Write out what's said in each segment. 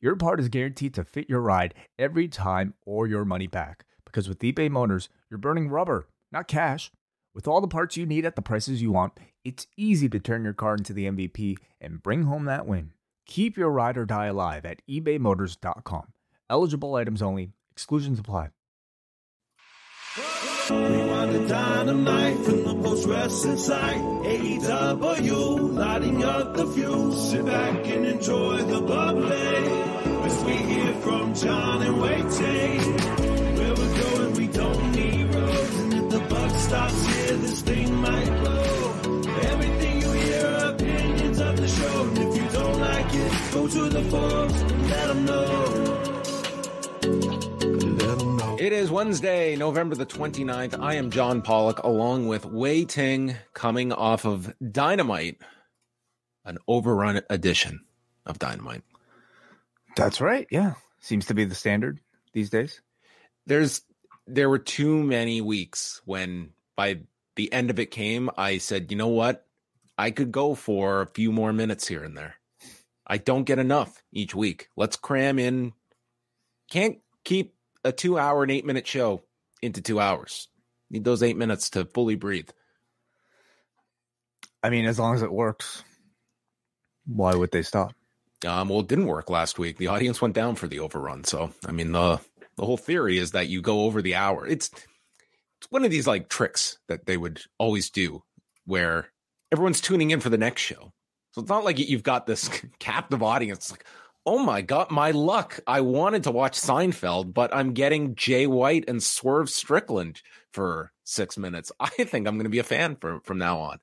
your part is guaranteed to fit your ride every time or your money back. Because with eBay Motors, you're burning rubber, not cash. With all the parts you need at the prices you want, it's easy to turn your car into the MVP and bring home that win. Keep your ride or die alive at ebaymotors.com. Eligible items only, exclusions apply. Dynamite from the post lighting up the fuse. Sit back and enjoy the bubbly. We hear from John and Wai Ting. Where we're going, we don't need roads. And if the buck stops here, this thing might blow. Everything you hear opinions of the show. And if you don't like it, go to the forums and let them know. It is Wednesday, November the 29th. I am John Pollock along with Wai Ting coming off of Dynamite, an overrun edition of Dynamite. That's right. Yeah. Seems to be the standard these days. There's there were too many weeks when by the end of it came, I said, "You know what? I could go for a few more minutes here and there. I don't get enough each week. Let's cram in can't keep a 2 hour and 8 minute show into 2 hours. Need those 8 minutes to fully breathe." I mean, as long as it works, why would they stop? Um, well, it didn't work last week. The audience went down for the overrun. So, I mean, the the whole theory is that you go over the hour. It's it's one of these like tricks that they would always do, where everyone's tuning in for the next show. So it's not like you've got this captive audience. Like, oh my god, my luck! I wanted to watch Seinfeld, but I'm getting Jay White and Swerve Strickland for six minutes. I think I'm going to be a fan from from now on.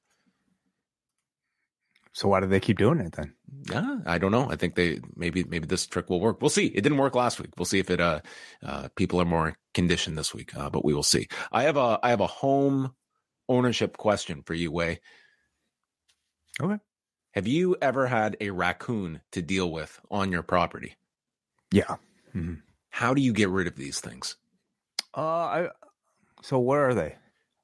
So why do they keep doing it then? Yeah, I don't know. I think they maybe maybe this trick will work. We'll see. It didn't work last week. We'll see if it uh, uh people are more conditioned this week. Uh, but we will see. I have a I have a home ownership question for you, Wai. Okay. Have you ever had a raccoon to deal with on your property? Yeah. Mm-hmm. How do you get rid of these things? Uh, I. So where are they?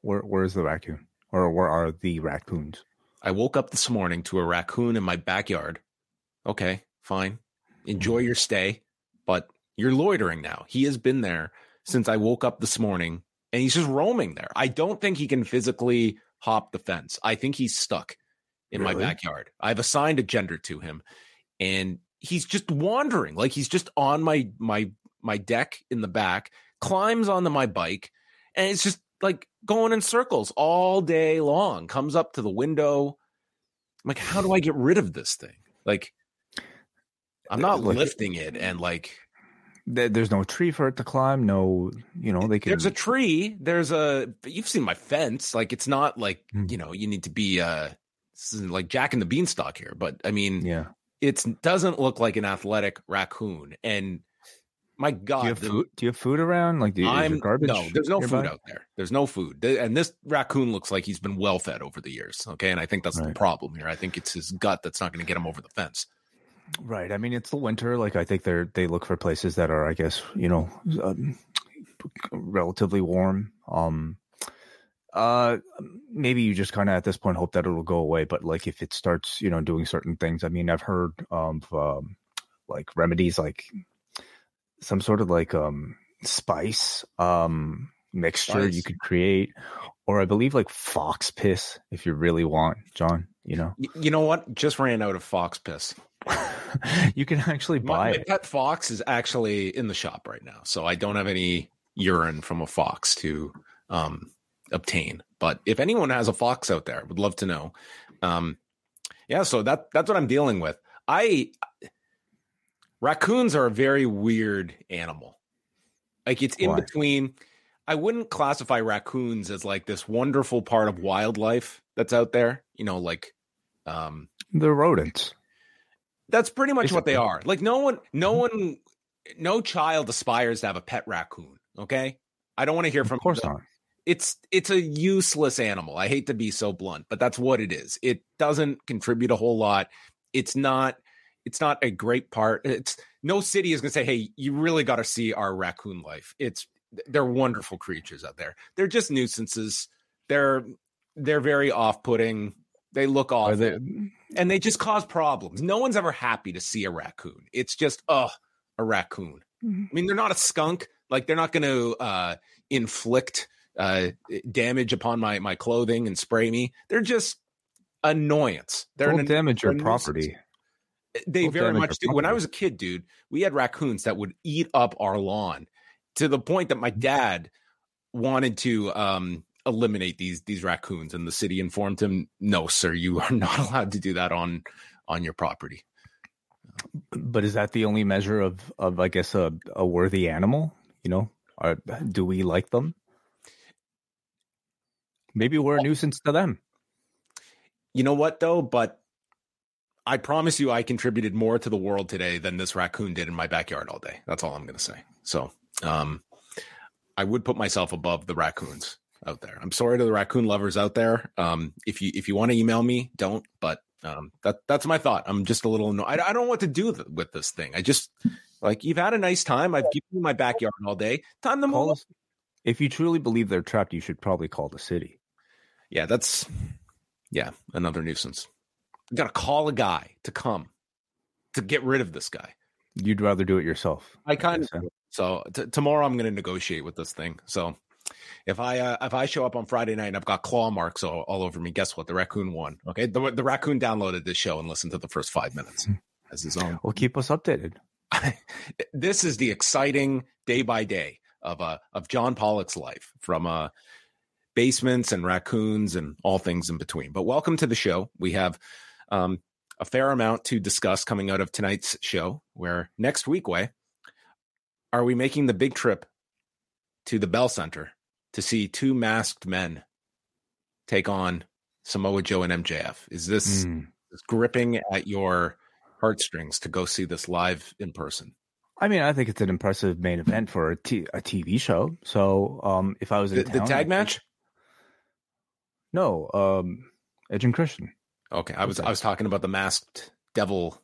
Where Where's the raccoon? Or where are the raccoons? I woke up this morning to a raccoon in my backyard. Okay, fine. Enjoy your stay, but you're loitering now. He has been there since I woke up this morning and he's just roaming there. I don't think he can physically hop the fence. I think he's stuck in my backyard. I've assigned a gender to him and he's just wandering. Like he's just on my my my deck in the back, climbs onto my bike and it's just like going in circles all day long. Comes up to the window. I'm like, how do I get rid of this thing? Like, I'm not Like- lifting it, and like, There's no tree for it to climb. No, you know they can. there's a tree. There's a. You've seen my fence. Like, it's not like Hmm. you know you need to be uh like Jack and the Beanstalk here, but I mean, yeah. it doesn't look like an athletic raccoon. And my God, Do you have the- food? Do you have food around? Like, do you, I'm your garbage? no, there's no nearby? food out there. There's no food, and this raccoon looks like he's been well fed over the years. Okay, and I think that's the problem here. I think it's his gut that's not going to get him over the fence. Right. I mean, it's the winter. Like, I think they're they look for places that are, I guess, you know, um, relatively warm. Um, uh, maybe you just kind of at this point hope that it'll go away. But like, if it starts, you know, doing certain things, I mean, I've heard of um, like remedies, like some sort of like um spice um mixture you could create, or I believe like fox piss if you really want, John. You know, Y- you know what? Just ran out of fox piss. you can actually My, buy my it. pet fox is actually in the shop right now, so I don't have any urine from a fox to um, obtain. But if anyone has a fox out there, would love to know. Um, yeah, so that that's what I'm dealing with. I raccoons are a very weird animal. Like it's in Why? between. I wouldn't classify raccoons as like this wonderful part of wildlife that's out there. You know, like um, They're rodents. that's pretty much what they are. Like no one, no one, no child aspires to have a pet raccoon. Okay, I don't want to hear from. Of course the- not. It's it's a useless animal. I hate to be so blunt, but that's what it is. It doesn't contribute a whole lot. It's not. It's not a great part. It's no city is going to say, "Hey, you really got to see our raccoon life." It's they're wonderful creatures out there. They're just nuisances. They're they're very off-putting. They look awful they, and they just cause problems. No one's ever happy to see a raccoon. It's just, oh, a raccoon. I mean, they're not a skunk. Like they're not going to uh, inflict uh, damage upon my my clothing and spray me. They're just annoyance. They're don't an, damage your a nuisance. property. They very much do. When I was a kid, dude, we had raccoons that would eat up our lawn to the point that my dad wanted to um, eliminate these these raccoons, and the city informed him, "No, sir, you are not allowed to do that on on your property." But is that the only measure of of I guess a a worthy animal? You know, Are, do we like them? Maybe we're a nuisance to them. You know what though? But I promise you, I contributed more to the world today than this raccoon did in my backyard all day. That's all I'm going to say. So, um, I would put myself above the raccoons out there. I'm sorry to the raccoon lovers out there. Um, if you if you want to email me, don't. But um, that that's my thought. I'm just a little. Anno- I, I don't know what to do th- with this thing. I just like you've had a nice time. I've given you my backyard all day. Time to move. Call on. us. If you truly believe they're trapped, you should probably call the city. Yeah, that's yeah another nuisance. You got to call a guy to come to get rid of this guy. You'd rather do it yourself. I kind of huh? so t- tomorrow I'm going to negotiate with this thing. So if I uh, if I show up on Friday night and I've got claw marks all, all over me, guess what? The raccoon won. Okay, the the raccoon downloaded this show and listened to the first five minutes as his own. Well, keep us updated. this is the exciting day by day of uh of John Pollock's life from uh basements and raccoons and all things in between. But welcome to the show. We have um a fair amount to discuss coming out of tonight's show where next week way are we making the big trip to the Bell Center to see two masked men take on Samoa Joe and MJF. Is this Mm. is gripping at your heartstrings to go see this live in person? I mean, I think it's an impressive main event for a, t- a TV show. So, um, if I was in The, the tag match? no, um, Edge and Christian. Okay, I was Okay. I was talking about the masked devil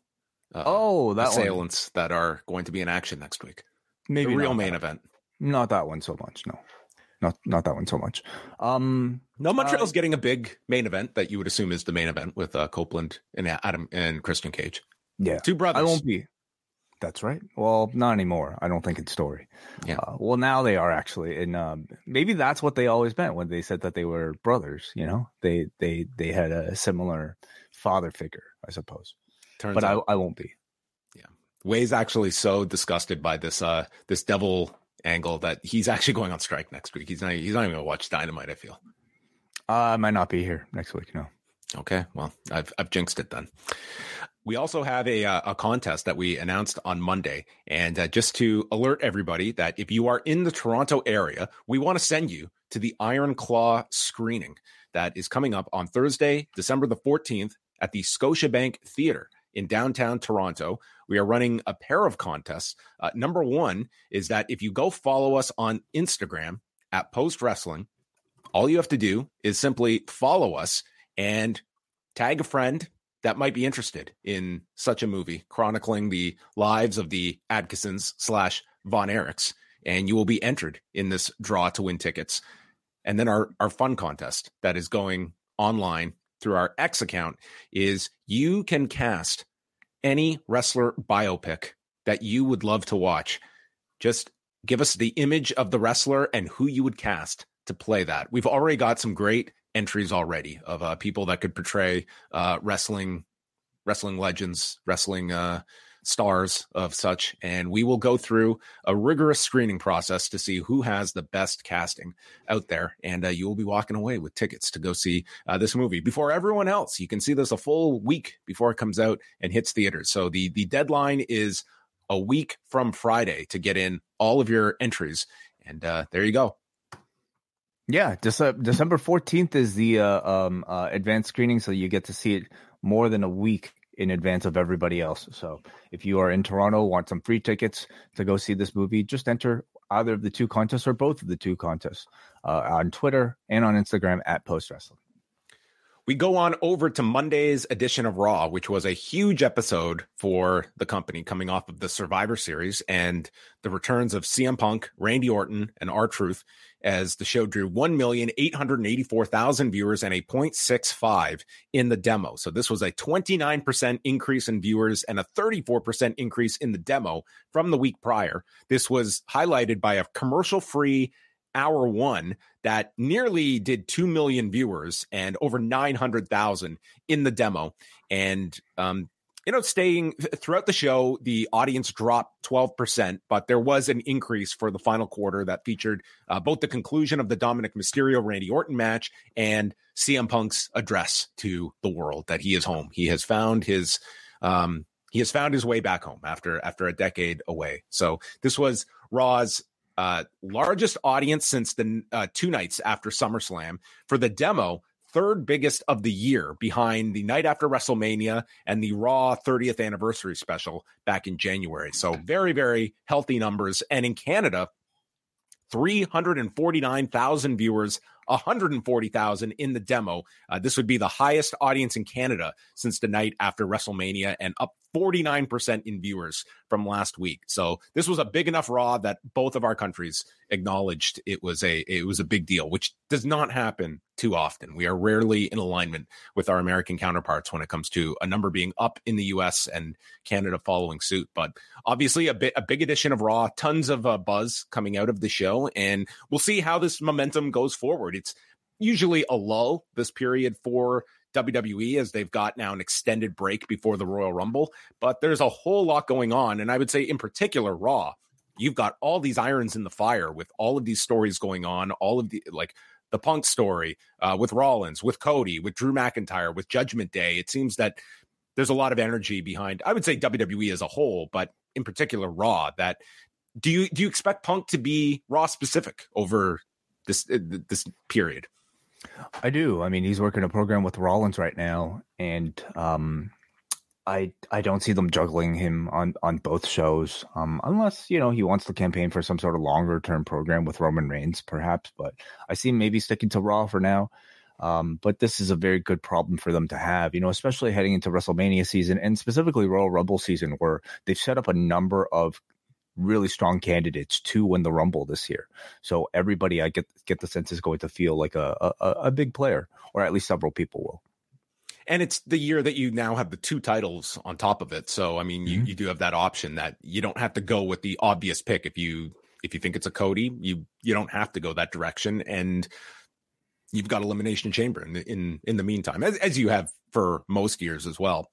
uh, oh, that one. assailants that are going to be in action next week. Maybe the real main that. event. Not that one so much. No, not not that one so much. Um, No, Montreal's Uh, getting a big main event that you would assume is the main event with uh, Copeland and Adam and Christian Cage. yeah, Two brothers. I won't be. That's right. Well, not anymore. I don't think it's story. Yeah. Uh, well, now they are actually, and um, maybe that's what they always meant when they said that they were brothers. You know, they they they had a similar father figure, I suppose. Turns But I, I won't be. Yeah. Wai's actually so disgusted by this uh this devil angle that he's actually going on strike next week. He's not he's not even gonna watch Dynamite, I feel. Uh, I might not be here next week. No. Okay, well, I've I've jinxed it then. We also have a uh, a contest that we announced on Monday, and uh, just to alert everybody that if you are in the Toronto area, we want to send you to the Iron Claw screening that is coming up on Thursday, December the fourteenth, at the Scotiabank Theater in downtown Toronto. We are running a pair of contests. Uh, number one is that if you go follow us on Instagram at Post Wrestling, all you have to do is simply follow us and tag a friend that might be interested in such a movie chronicling the lives of the Adkissons slash Von Erichs, and you will be entered in this draw to win tickets. And then our, our fun contest that is going online through our X account is you can cast any wrestler biopic that you would love to watch. Just give us the image of the wrestler and who you would cast to play that. We've already got some great entries already of uh, people that could portray uh, wrestling, wrestling legends, wrestling uh, stars of such, and we will go through a rigorous screening process to see who has the best casting out there, and uh, you will be walking away with tickets to go see uh, this movie before everyone else. You can see this a full week before it comes out and hits theaters. So the the deadline is a week from Friday to get in all of your entries, and uh, there you go. Yeah, December fourteenth is the uh, um, uh, advanced screening, so you get to see it more than a week in advance of everybody else. So if you are in Toronto, want some free tickets to go see this movie, just enter either of the two contests or both of the two contests uh, on Twitter and on Instagram at Post Wrestling. We go on over to Monday's edition of Raw, which was a huge episode for the company coming off of the Survivor Series and the returns of CM Punk, Randy Orton, and R Truth as the show drew 1,884,000 viewers and a 0.65 in the demo. So this was a 29% increase in viewers and a 34% increase in the demo from the week prior. This was highlighted by a commercial free hour one that nearly did 2 million viewers and over 900,000 in the demo. And, um, you know, staying throughout the show, the audience dropped 12%, but there was an increase for the final quarter that featured uh, both the conclusion of the Dominik Mysterio Randy Orton match and CM Punk's address to the world that he is home. He has found his, um, he has found his way back home after after a decade away. So this was Raw's uh, largest audience since the uh, two nights after SummerSlam. For the demo, third biggest of the year behind the night after WrestleMania and the Raw 30th anniversary special back in January. So very, very healthy numbers. And in Canada, 349,000 viewers, 140,000 in the demo. Uh, this would be the highest audience in Canada since the night after WrestleMania and up 49% in viewers from last week. So this was a big enough raw that both of our countries acknowledged it was a it was a big deal, which does not happen too often. We are rarely in alignment with our American counterparts when it comes to a number being up in the US and Canada following suit. But obviously a bit a big edition of Raw, tons of uh, buzz coming out of the show and we'll see how this momentum goes forward. It's usually a lull this period for WWE as they've got now an extended break before the Royal Rumble, but there's a whole lot going on. And I would say, in particular, Raw, you've got all these irons in the fire with all of these stories going on, all of the like the Punk story uh, with Rollins, with Cody, with Drew McIntyre, with Judgment Day. It seems that there's a lot of energy behind, I would say, WWE as a whole, but in particular, Raw. That do you do you expect Punk to be Raw specific over this uh, this period? I do. I mean, he's working a program with Rollins right now, and um, I I don't see them juggling him on on both shows, um, unless you know he wants to campaign for some sort of longer term program with Roman Reigns, perhaps. But I see him maybe sticking to Raw for now. Um, but this is a very good problem for them to have, you know, especially heading into WrestleMania season and specifically Royal Rumble season, where they've set up a number of really strong candidates to win the Rumble this year. So everybody, I get get the sense is going to feel like a a, a big player, or at least several people will. And it's the year that you now have the two titles on top of it. So I mean, you, mm-hmm. you do have that option that you don't have to go with the obvious pick if you if you think it's a Cody, you you don't have to go that direction, and you've got Elimination Chamber in the, in in the meantime, as, as you have for most years as well.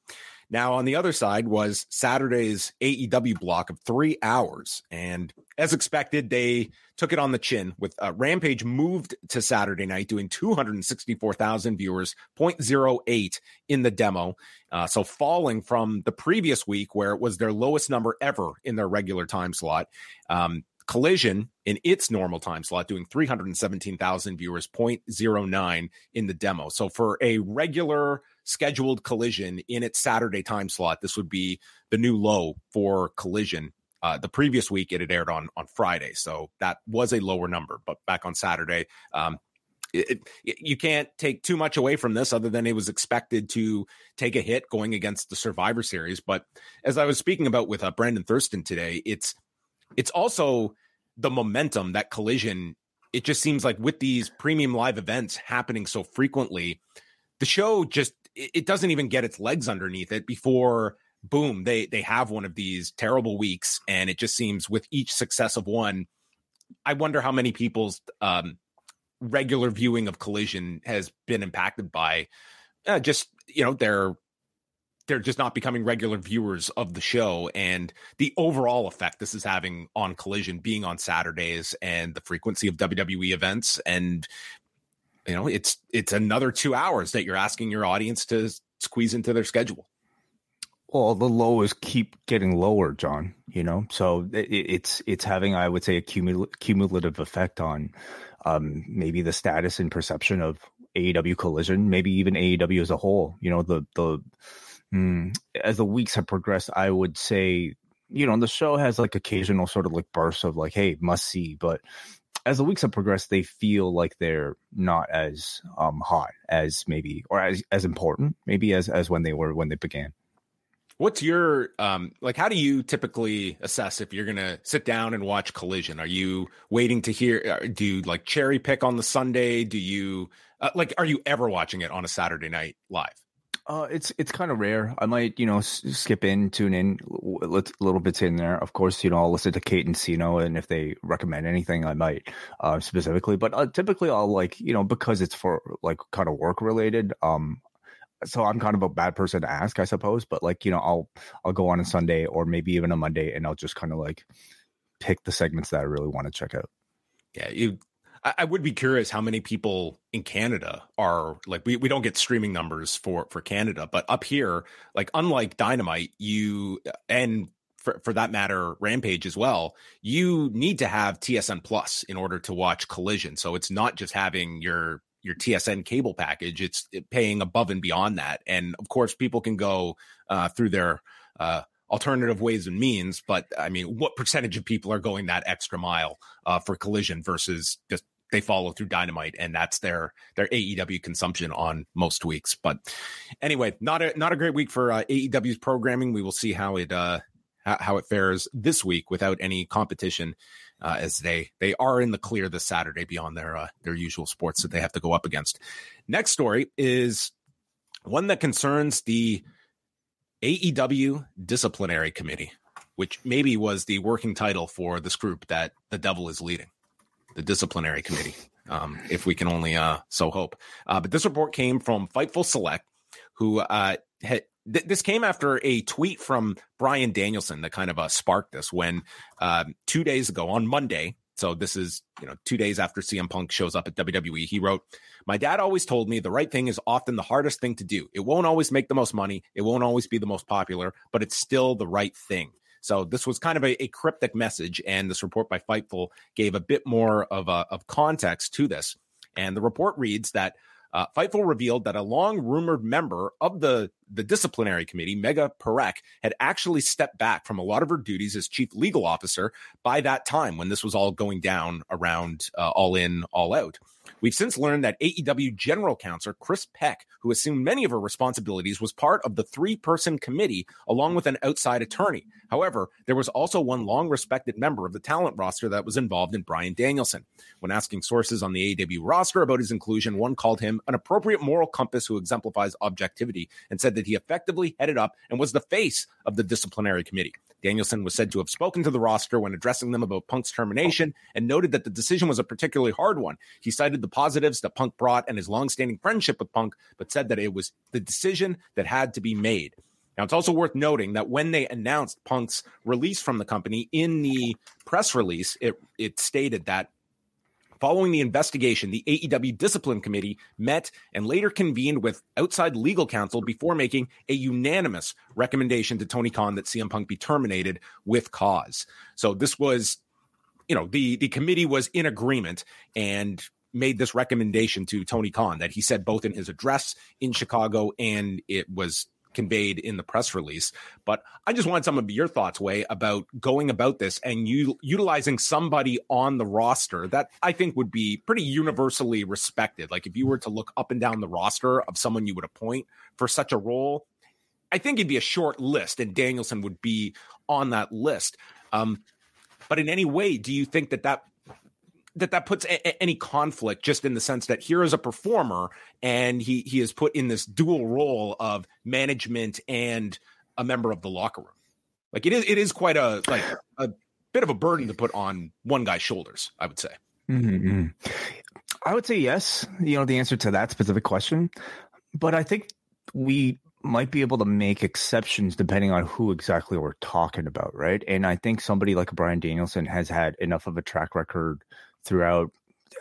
Now, on the other side was Saturday's AEW block of three hours. And as expected, they took it on the chin with uh, Rampage moved to Saturday night, doing 264,000 viewers, 0.08 in the demo. Uh, so falling from the previous week, where it was their lowest number ever in their regular time slot. Um, Collision in its normal time slot doing 317,000 viewers, 0.09 in the demo. So for a regular scheduled collision in its Saturday time slot. This would be the new low for collision. Uh, the previous week it had aired on on Friday, so that was a lower number. But back on Saturday, um, it, it, you can't take too much away from this other than it was expected to take a hit going against the Survivor Series. But as I was speaking about with uh, Brandon Thurston today, it's it's also the momentum that Collision. It just seems like with these premium live events happening so frequently, the show just it doesn't even get its legs underneath it before boom they they have one of these terrible weeks and it just seems with each successive one i wonder how many people's um, regular viewing of collision has been impacted by uh, just you know they're they're just not becoming regular viewers of the show and the overall effect this is having on collision being on saturdays and the frequency of wwe events and you know it's it's another two hours that you're asking your audience to squeeze into their schedule. Well the lows keep getting lower john you know? So it, it's it's having i would say a cumul- cumulative effect on um, maybe the status and perception of aew collision maybe even aew as a whole. You know the the mm, as the weeks have progressed i would say you know, the show has like occasional sort of like bursts of like, hey, must see, but as the weeks have progressed, they feel like they're not as um hot as maybe or as as important maybe as as when they were when they began. What's your um like how do you typically assess if you're to sit down and watch Collision? Are you waiting to hear uh, do you like cherry pick on the Sunday? Do you uh, like are you ever watching it on a Saturday night live? Uh, it's it's kind of rare. I might you know s- skip in, tune in, a little bits in there. Of course, you know I'll listen to Kate and Siino, and if they recommend anything, I might uh, specifically. But uh, typically, I'll like you know because it's for like kind of work related. Um, so I'm kind of a bad person to ask, I suppose. But like, you know, I'll I'll go on a Sunday or maybe even a Monday, and I'll just kind of like pick the segments that I really want to check out. Yeah, you. I, I would be curious how many people in Canada are like we, we don't get streaming numbers for for Canada, but up here, like unlike Dynamite, you and for, for that matter, Rampage as well, you need to have TSN Plus in order to watch Collision. So it's not just having your your TSN cable package. It's paying above and beyond that. And of course, people can go uh, through their uh, alternative ways and means. But I mean, what percentage of people are going that extra mile uh, for collision versus just they follow through dynamite and that's their their AEW consumption on most weeks. But anyway, not a not a great week for uh, AEW's programming. We will see how it uh how it fares this week without any competition uh, as they they are in the clear this Saturday beyond their uh, their usual sports that they have to go up against. Next story is one that concerns the AEW Disciplinary Committee, which maybe was the working title for this group that the devil is leading, the Disciplinary Committee. Um, if we can only uh, so hope. Uh, but this report came from Fightful Select, who uh, had th- this came after a tweet from Bryan Danielson that kind of uh, sparked this when um, two days ago on Monday. So this is, you know, two days after CM Punk shows up at WWE. He wrote, My dad always told me the right thing is often the hardest thing to do. It won't always make the most money. It won't always be the most popular, but it's still the right thing. So this was kind of a, a cryptic message, and this report by Fightful gave a bit more of a, of context to this. And the report reads that uh, Fightful revealed that a long rumored member of the, the disciplinary committee, Megha Parekh, had actually stepped back from a lot of her duties as chief legal officer by that time when this was all going down around uh, All In, All Out. We've since learned that AEW General Counsel Chris Peck, who assumed many of her responsibilities, was part of the three person committee along with an outside attorney. However, there was also one long respected member of the talent roster that was involved in Bryan Danielson. When asking sources on the AEW roster about his inclusion, one called him an appropriate moral compass who exemplifies objectivity and said that he effectively headed up and was the face of the disciplinary committee. Danielson was said to have spoken to the roster when addressing them about Punk's termination and noted that the decision was a particularly hard one. He cited the positives that Punk brought and his longstanding friendship with Punk, but said that it was the decision that had to be made. Now, it's also worth noting that when they announced Punk's release from the company in the press release, it, it stated that Following the investigation, the AEW Discipline Committee met and later convened with outside legal counsel before making a unanimous recommendation to Tony Khan that CM Punk be terminated with cause. So this was, you know, the the committee was in agreement and made this recommendation to Tony Khan that he said both in his address in Chicago and it was conveyed in the press release. But I just wanted some of your thoughts, Wai, about going about this and you utilizing somebody on the roster that I think would be pretty universally respected. Like if you were to look up and down the roster of someone you would appoint for such a role, I think it'd be a short list, and Danielson would be on that list. Um, but in any way, do you think that that that that puts a- a- any conflict just in the sense that here is a performer and he he is put in this dual role of management and a member of the locker room. Like it is it is quite a like a bit of a burden to put on one guy's shoulders i would say. Mm-hmm. i would say yes you know the answer to that specific question but i think we might be able to make exceptions depending on who exactly we're talking about right? And i think somebody like Bryan danielson has had enough of a track record throughout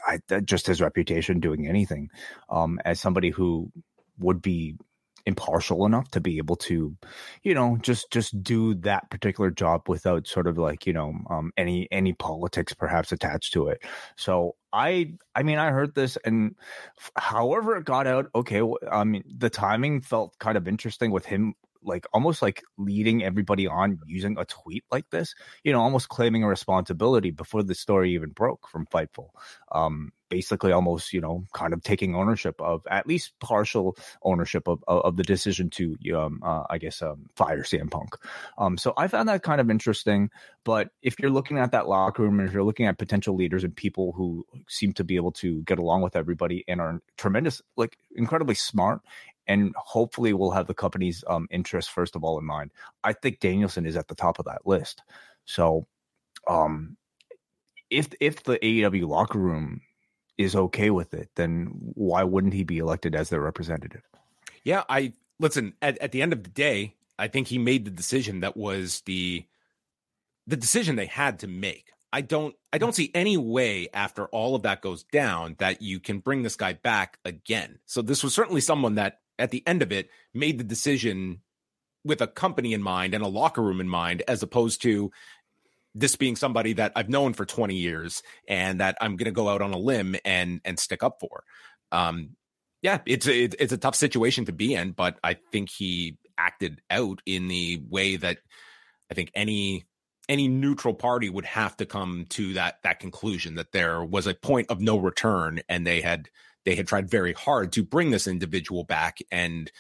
I, just his reputation doing anything um, as somebody who would be impartial enough to be able to you know just just do that particular job without sort of like you know um, any any politics perhaps attached to it. So i i mean i heard this and however it got out okay i mean the timing felt kind of interesting with him like almost like leading everybody on using a tweet like this, you know, almost claiming a responsibility before the story even broke from Fightful. Um, basically almost you know kind of taking ownership of at least partial ownership of of, of the decision to um uh, I guess um, fire CM Punk. Um, so I found that kind of interesting. But if you're looking at that locker room and if you're looking at potential leaders and people who seem to be able to get along with everybody and are tremendous, like incredibly smart and hopefully we'll have the company's um, interest first of all in mind. I think Danielson is at the top of that list. So, um, if if the AEW locker room is okay with it, then why wouldn't he be elected as their representative? Yeah, I listen. At, at the end of the day, I think he made the decision that was the the decision they had to make. I don't I don't see any way after all of that goes down that you can bring this guy back again. So this was certainly someone that at the end of it made the decision with a company in mind and a locker room in mind as opposed to this being somebody that I've known for 20 years and that I'm going to go out on a limb and and stick up for. Um, yeah, it's a, it's a tough situation to be in, but I think he acted out in the way that I think any any neutral party would have to come to that that conclusion that there was a point of no return and they had they had tried very hard to bring this individual back and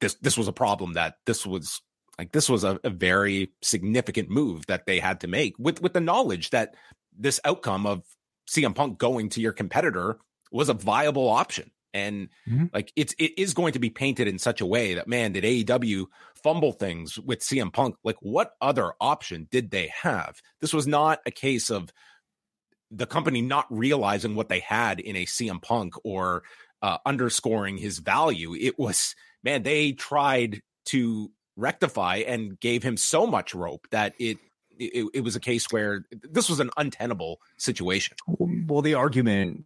this this was a problem that this was like this was a, a very significant move that they had to make with with the knowledge that this outcome of CM Punk going to your competitor was a viable option. And mm-hmm. like it's it is going to be painted in such a way that man, did AEW fumble things with CM Punk? Like what other option did they have? This was not a case of the company not realizing what they had in a CM Punk or uh, underscoring his value. It was man, they tried to rectify and gave him so much rope that it it, it was a case where this was an untenable situation. Well, the argument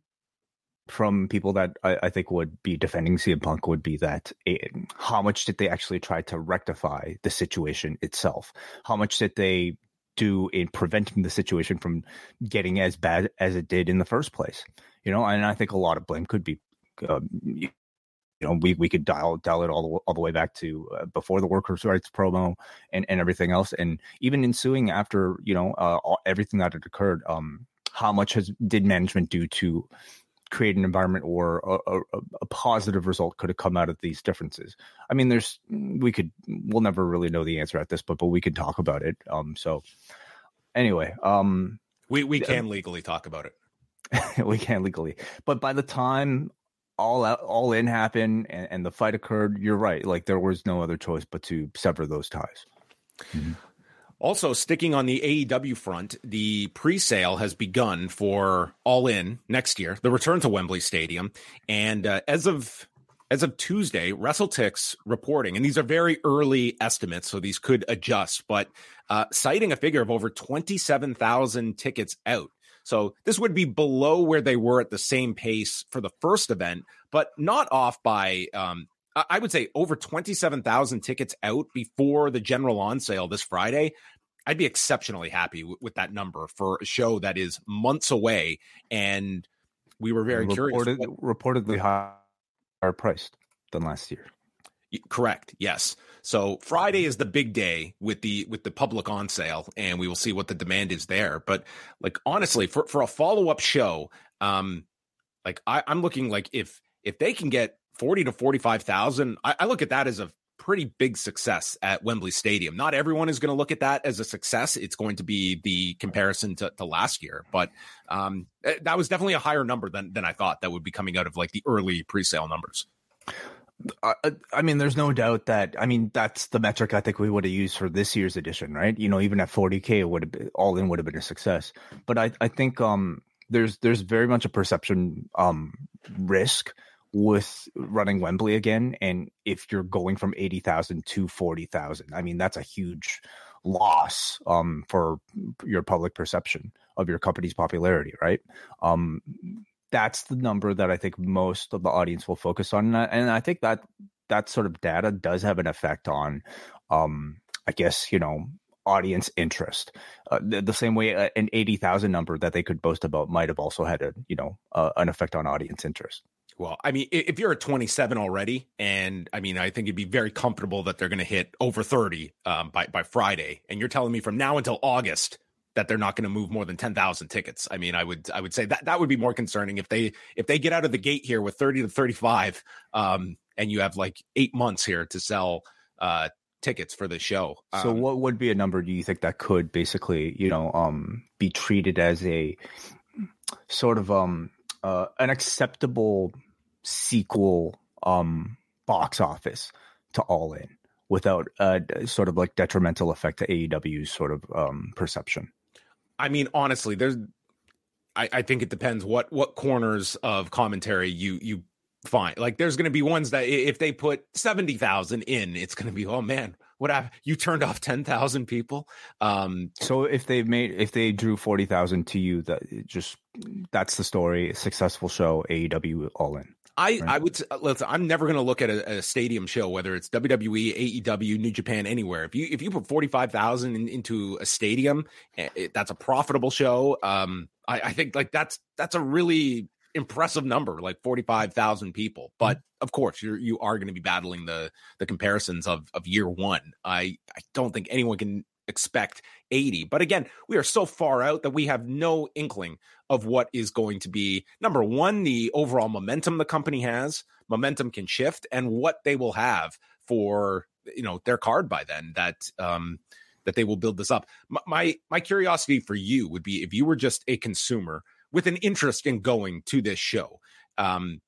from people that I, I, think would be defending CM Punk would be that it, how much did they actually try to rectify the situation itself? How much did they do in preventing the situation from getting as bad as it did in the first place? You know, and I think a lot of blame could be uh, you know, we, we could dial dial it all the, all the way back to uh, before the workers' rights promo and, and everything else, and even ensuing after you know uh, all, everything that had occurred. Um, how much has did management do to create an environment or a, a, a, positive result could have come out of these differences? I mean, there's we could we'll never really know the answer at this, but but we could talk about it. Um, so anyway, um, we we can legally talk about it. we can legally, but by the time all out, all in happened and, and, the fight occurred, you're right. Like there was no other choice but to sever those ties. Mm-hmm. Also, sticking on the AEW front, the pre-sale has begun for All In next year, the return to Wembley Stadium, and uh, as of as of Tuesday, WrestleTix reporting, and these are very early estimates, so these could adjust, but uh, citing a figure of over twenty-seven thousand tickets out. So this would be below where they were at the same pace for the first event, but not off by um, I would say over 27,000 tickets out before the general on sale this Friday. I'd be exceptionally happy w- with that number for a show that is months away. And we were very reported, curious. Reportedly higher priced than last year. Correct. Yes. So Friday is the big day with the with the public on sale, and we will see what the demand is there. But like honestly, for for a follow up show, um, like I, I'm looking like if if they can get forty to forty five thousand, I, I look at that as a pretty big success at Wembley Stadium. Not everyone is going to look at that as a success. It's going to be the comparison to, to last year, but um, eh, that was definitely a higher number than than I thought that would be coming out of like the early pre sale numbers. I, I mean, there's no doubt that I mean that's the metric I think we would have used for this year's edition, right? You know, even at 40k, it would have been all in would have been a success. But I, I think um, there's there's very much a perception um, risk with running Wembley again, and if you're going from 80,000 to 40,000, I mean that's a huge loss um, for your public perception of your company's popularity, right? Um, that's the number that I think most of the audience will focus on, and I think that that sort of data does have an effect on, um, I guess you know, audience interest. Uh, the, the, same way uh, an eighty thousand number that they could boast about might have also had a you know uh, an effect on audience interest. Well, I mean, if you're at 27 already, and I mean, I think you'd be very comfortable that they're going to hit over 30 um, by by Friday, and you're telling me from now until August that they're not going to move more than 10,000 tickets. I mean, I would I would say that that would be more concerning if they if they get out of the gate here with 30 to 35, um, and you have like eight months here to sell uh, tickets for the show. So, Um, what would be a number do you think that could basically, you know, um, be treated as a sort of um uh, an acceptable sequel um box office to All In without a sort of like detrimental effect to AEW's sort of um perception? I mean, honestly, there's. I, I think it depends what what corners of commentary you you find. Like, there's going to be ones that if they put seventy thousand in, it's going to be oh man, what happened? You turned off ten thousand people. Um, So if they made if they drew forty thousand to you, that just that's the story. Successful show, AEW All In. I Right. I would s- listen. I'm never going to look at a, a stadium show, whether it's WWE, AEW, New Japan, anywhere. If you if you put forty five thousand in, into a stadium, eh, it, that's a profitable show. Um, I, I think like that's that's a really impressive number, like forty five thousand people. But of course, you're you are going to be battling the the comparisons of of year one. I I don't think anyone can expect 80 but again we are so far out that we have no inkling of what is going to be number one the overall momentum the company has momentum can shift and what they will have for you know their card by then that um that they will build this up. My my, curiosity for you would be if you were just a consumer with an interest in going to this show um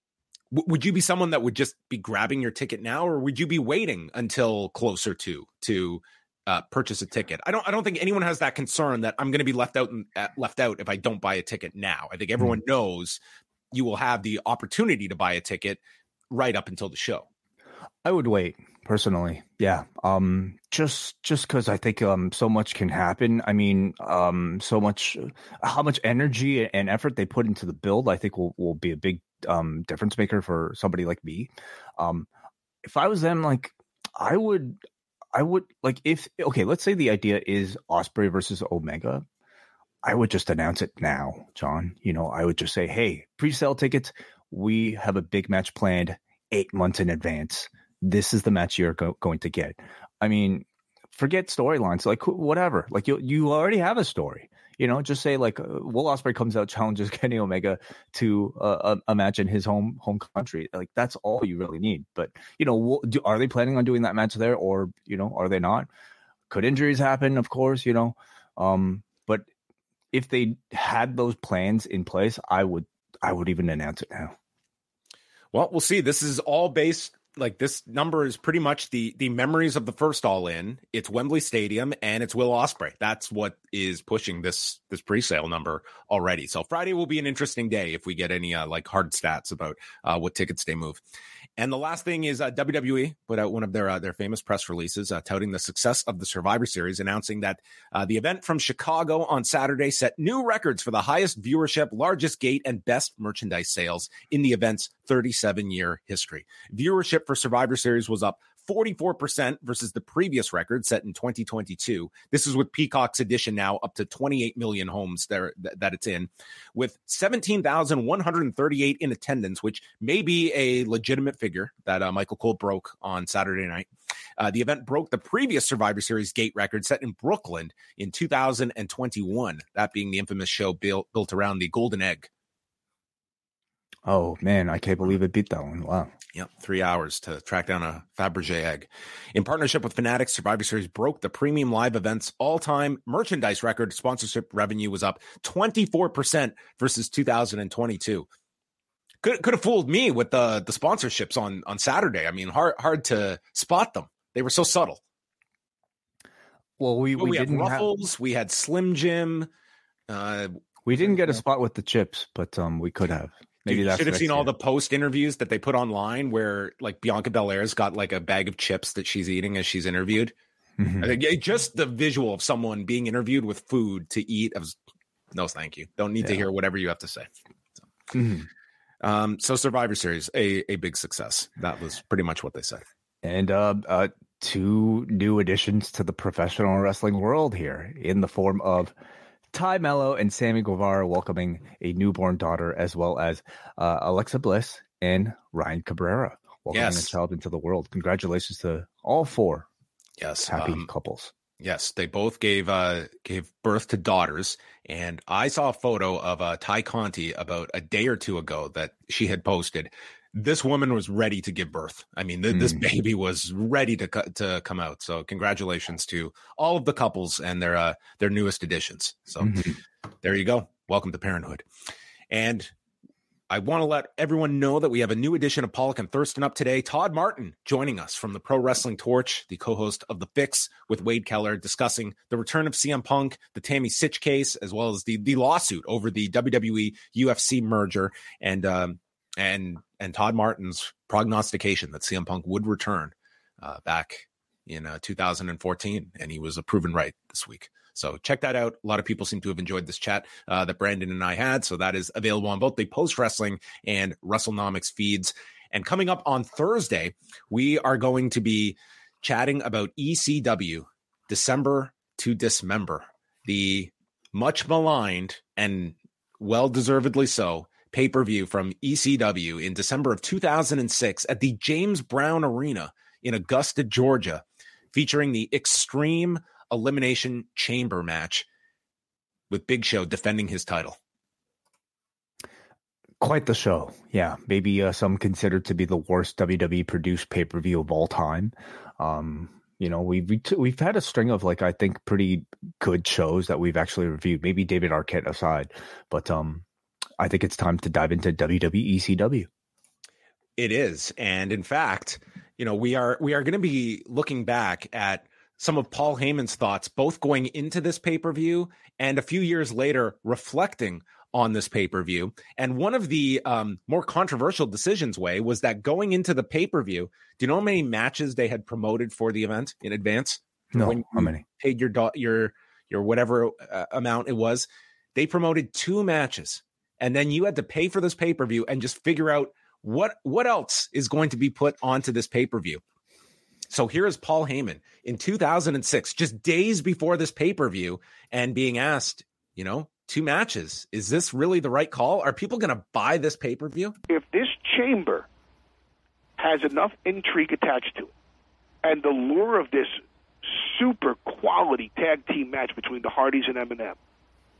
w- would you be someone that would just be grabbing your ticket now or would you be waiting until closer to to uh, purchase a ticket. I don't. I don't think anyone has that concern that I'm going to be left out and uh, left out if I don't buy a ticket now. I think everyone knows you will have the opportunity to buy a ticket right up until the show. I would wait personally. Yeah. Um just just cuz I think um so much can happen. I mean, um so much how much energy and effort they put into the build I think will will be a big um difference maker for somebody like me. Um if I was them like I would I would like if okay, let's say the idea is Ospreay versus Omega. I would just announce it now, John. You know, I would just say, "Hey, pre-sale tickets, we have a big match planned 8 months in advance." this is the match you're go- going to get. I mean, forget storylines, like whatever. Like you, you already have a story. You know, just say like uh, Will Ospreay comes out challenges Kenny Omega to uh, a, match in his home home country. Like that's all you really need. But you know, do, are they planning on doing that match there, or you know, are they not? Could injuries happen? Of course, you know. Um, but if they had those plans in place, I would I would even announce it now. Well, we'll see. This is all based like this number is pretty much the the memories of the first all in. It's Wembley Stadium and it's Will Ospreay. That's what is pushing this this pre-sale number already. So Friday will be an interesting day if we get any uh, like hard stats about uh, what tickets they move. And the last thing is uh, WWE put out one of their uh, their famous press releases uh, touting the success of the Survivor Series, announcing that uh, the event from Chicago on Saturday set new records for the highest viewership, largest gate, and best merchandise sales in the event's 37 year history. Viewership for Survivor Series was up 44% versus the previous record set in 2022. This is with Peacock's edition now up to 28 million homes there th- that it's in, with 17,138 in attendance, which may be a legitimate figure that uh, Michael Cole broke on Saturday night. Uh, the event broke the previous Survivor Series gate record set in Brooklyn in 2021, that being the infamous show built, built around the Golden Egg. Oh man, I can't believe it beat that one. Wow. Yep, three hours to track down a Fabergé egg. In partnership with Fanatics, Survivor Series broke the premium live events all-time merchandise record. Sponsorship revenue was up 24% versus 2022. Could could have fooled me with the the sponsorships on on Saturday. I mean, hard hard to spot them. They were so subtle. Well, we, We, we, we had didn't have, Ruffles, we had Slim Jim. Uh, we didn't get a spot with the chips, but um, we could have. Maybe you should have seen all the post interviews that they put online where like Bianca Belair's got like a bag of chips that she's eating as she's interviewed. Mhm. I think yeah, just the visual of someone being interviewed with food to eat. I was no, thank you. Don't need to hear whatever you have to say. Mhm. Um, so Survivor Series, a a big success. That was pretty much what they said. And uh, uh, two new additions to the professional wrestling world here in the form of Tay Melo and Sammy Guevara welcoming a newborn daughter, as well as uh, Alexa Bliss and Ryan Cabrera welcoming Yes. a child into the world. Congratulations to all four Yes. happy um, couples. Yes, they both gave uh gave birth to daughters, and I saw a photo of uh, Tay Conti about a day or two ago that she had posted. This woman was ready to give birth. I mean, th- this Mm. baby was ready to co- to come out. So, congratulations to all of the couples and their uh, their newest additions. So, Mhm. there you go. Welcome to parenthood. And I want to let everyone know that we have a new edition of Pollock and Thurston up today. Todd Martin joining us from the Pro Wrestling Torch, the co-host of The Fix with Wade Keller, discussing the return of CM Punk, the Tammy Sytch case, as well as the the lawsuit over the WWE UFC merger, and um, and and Todd Martin's prognostication that CM Punk would return uh, back in uh, 2014, and he was proven right this week. So check that out. A lot of people seem to have enjoyed this chat uh, that Brandon and I had. So that is available on both the Post Wrestling and WrestleNomics feeds. And coming up on Thursday, we are going to be chatting about ECW December to Dismember, the much maligned and well deservedly so pay per view from ECW in December of 2006 at the James Brown Arena in Augusta, Georgia, featuring the Extreme Elimination Chamber match with Big Show defending his title. Quite the show. Yeah. Maybe uh, some consider to be the worst WWE produced pay per view of all time. Um, you know, we've we t- we've had a string of like I think pretty good shows that we've actually reviewed. Maybe David Arquette aside, but um, I think it's time to dive into WWE CW. It is, and in fact, you know, we are we are going to be looking back at some of Paul Heyman's thoughts, both going into this pay per view and a few years later, reflecting on this pay per view. And one of the um, more controversial decisions, Wai, was that going into the pay per view, do you know how many matches they had promoted for the event in advance? No, When how many? paid your do- your your whatever uh, amount it was, they promoted two matches, and then you had to pay for this pay per view and just figure out what what else is going to be put onto this pay per view. So here is Paul Heyman in 2006, just days before this pay per view, and being asked, you know, two matches. Is this really the right call? Are people going to buy this pay per view? if this chamber has enough intrigue attached to it, and the lure of this super quality tag team match between the Hardys and MNM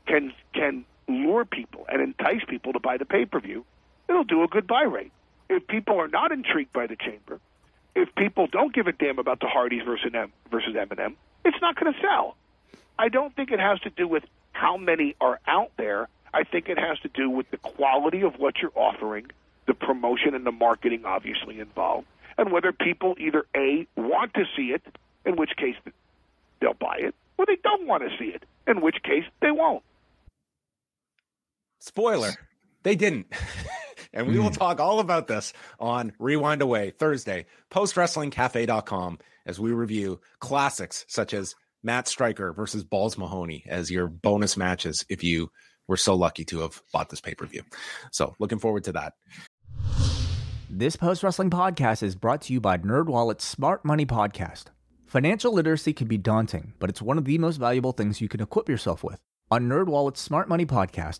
can can lure people and entice people to buy the pay per view, it'll do a good buy rate. If people are not intrigued by the chamber, if people don't give a damn about the Hardys versus M- versus MNM, it's not going to sell. I don't think it has to do with how many are out there. I think it has to do with the quality of what you're offering, the promotion and the marketing obviously involved, and whether people either A, want to see it, in which case they'll buy it, or they don't want to see it, in which case they won't. Spoiler, they didn't. and we will Mm. talk all about this on Rewind-A-Wai Thursday, postwrestlingcafe.com, as we review classics such as Matt Striker versus Balls Mahoney as your bonus matches if you were so lucky to have bought this pay per view. So, looking forward to that. This post wrestling podcast is brought to you by NerdWallet's Smart Money Podcast. Financial literacy can be daunting, but it's one of the most valuable things you can equip yourself with. On NerdWallet's Smart Money Podcast,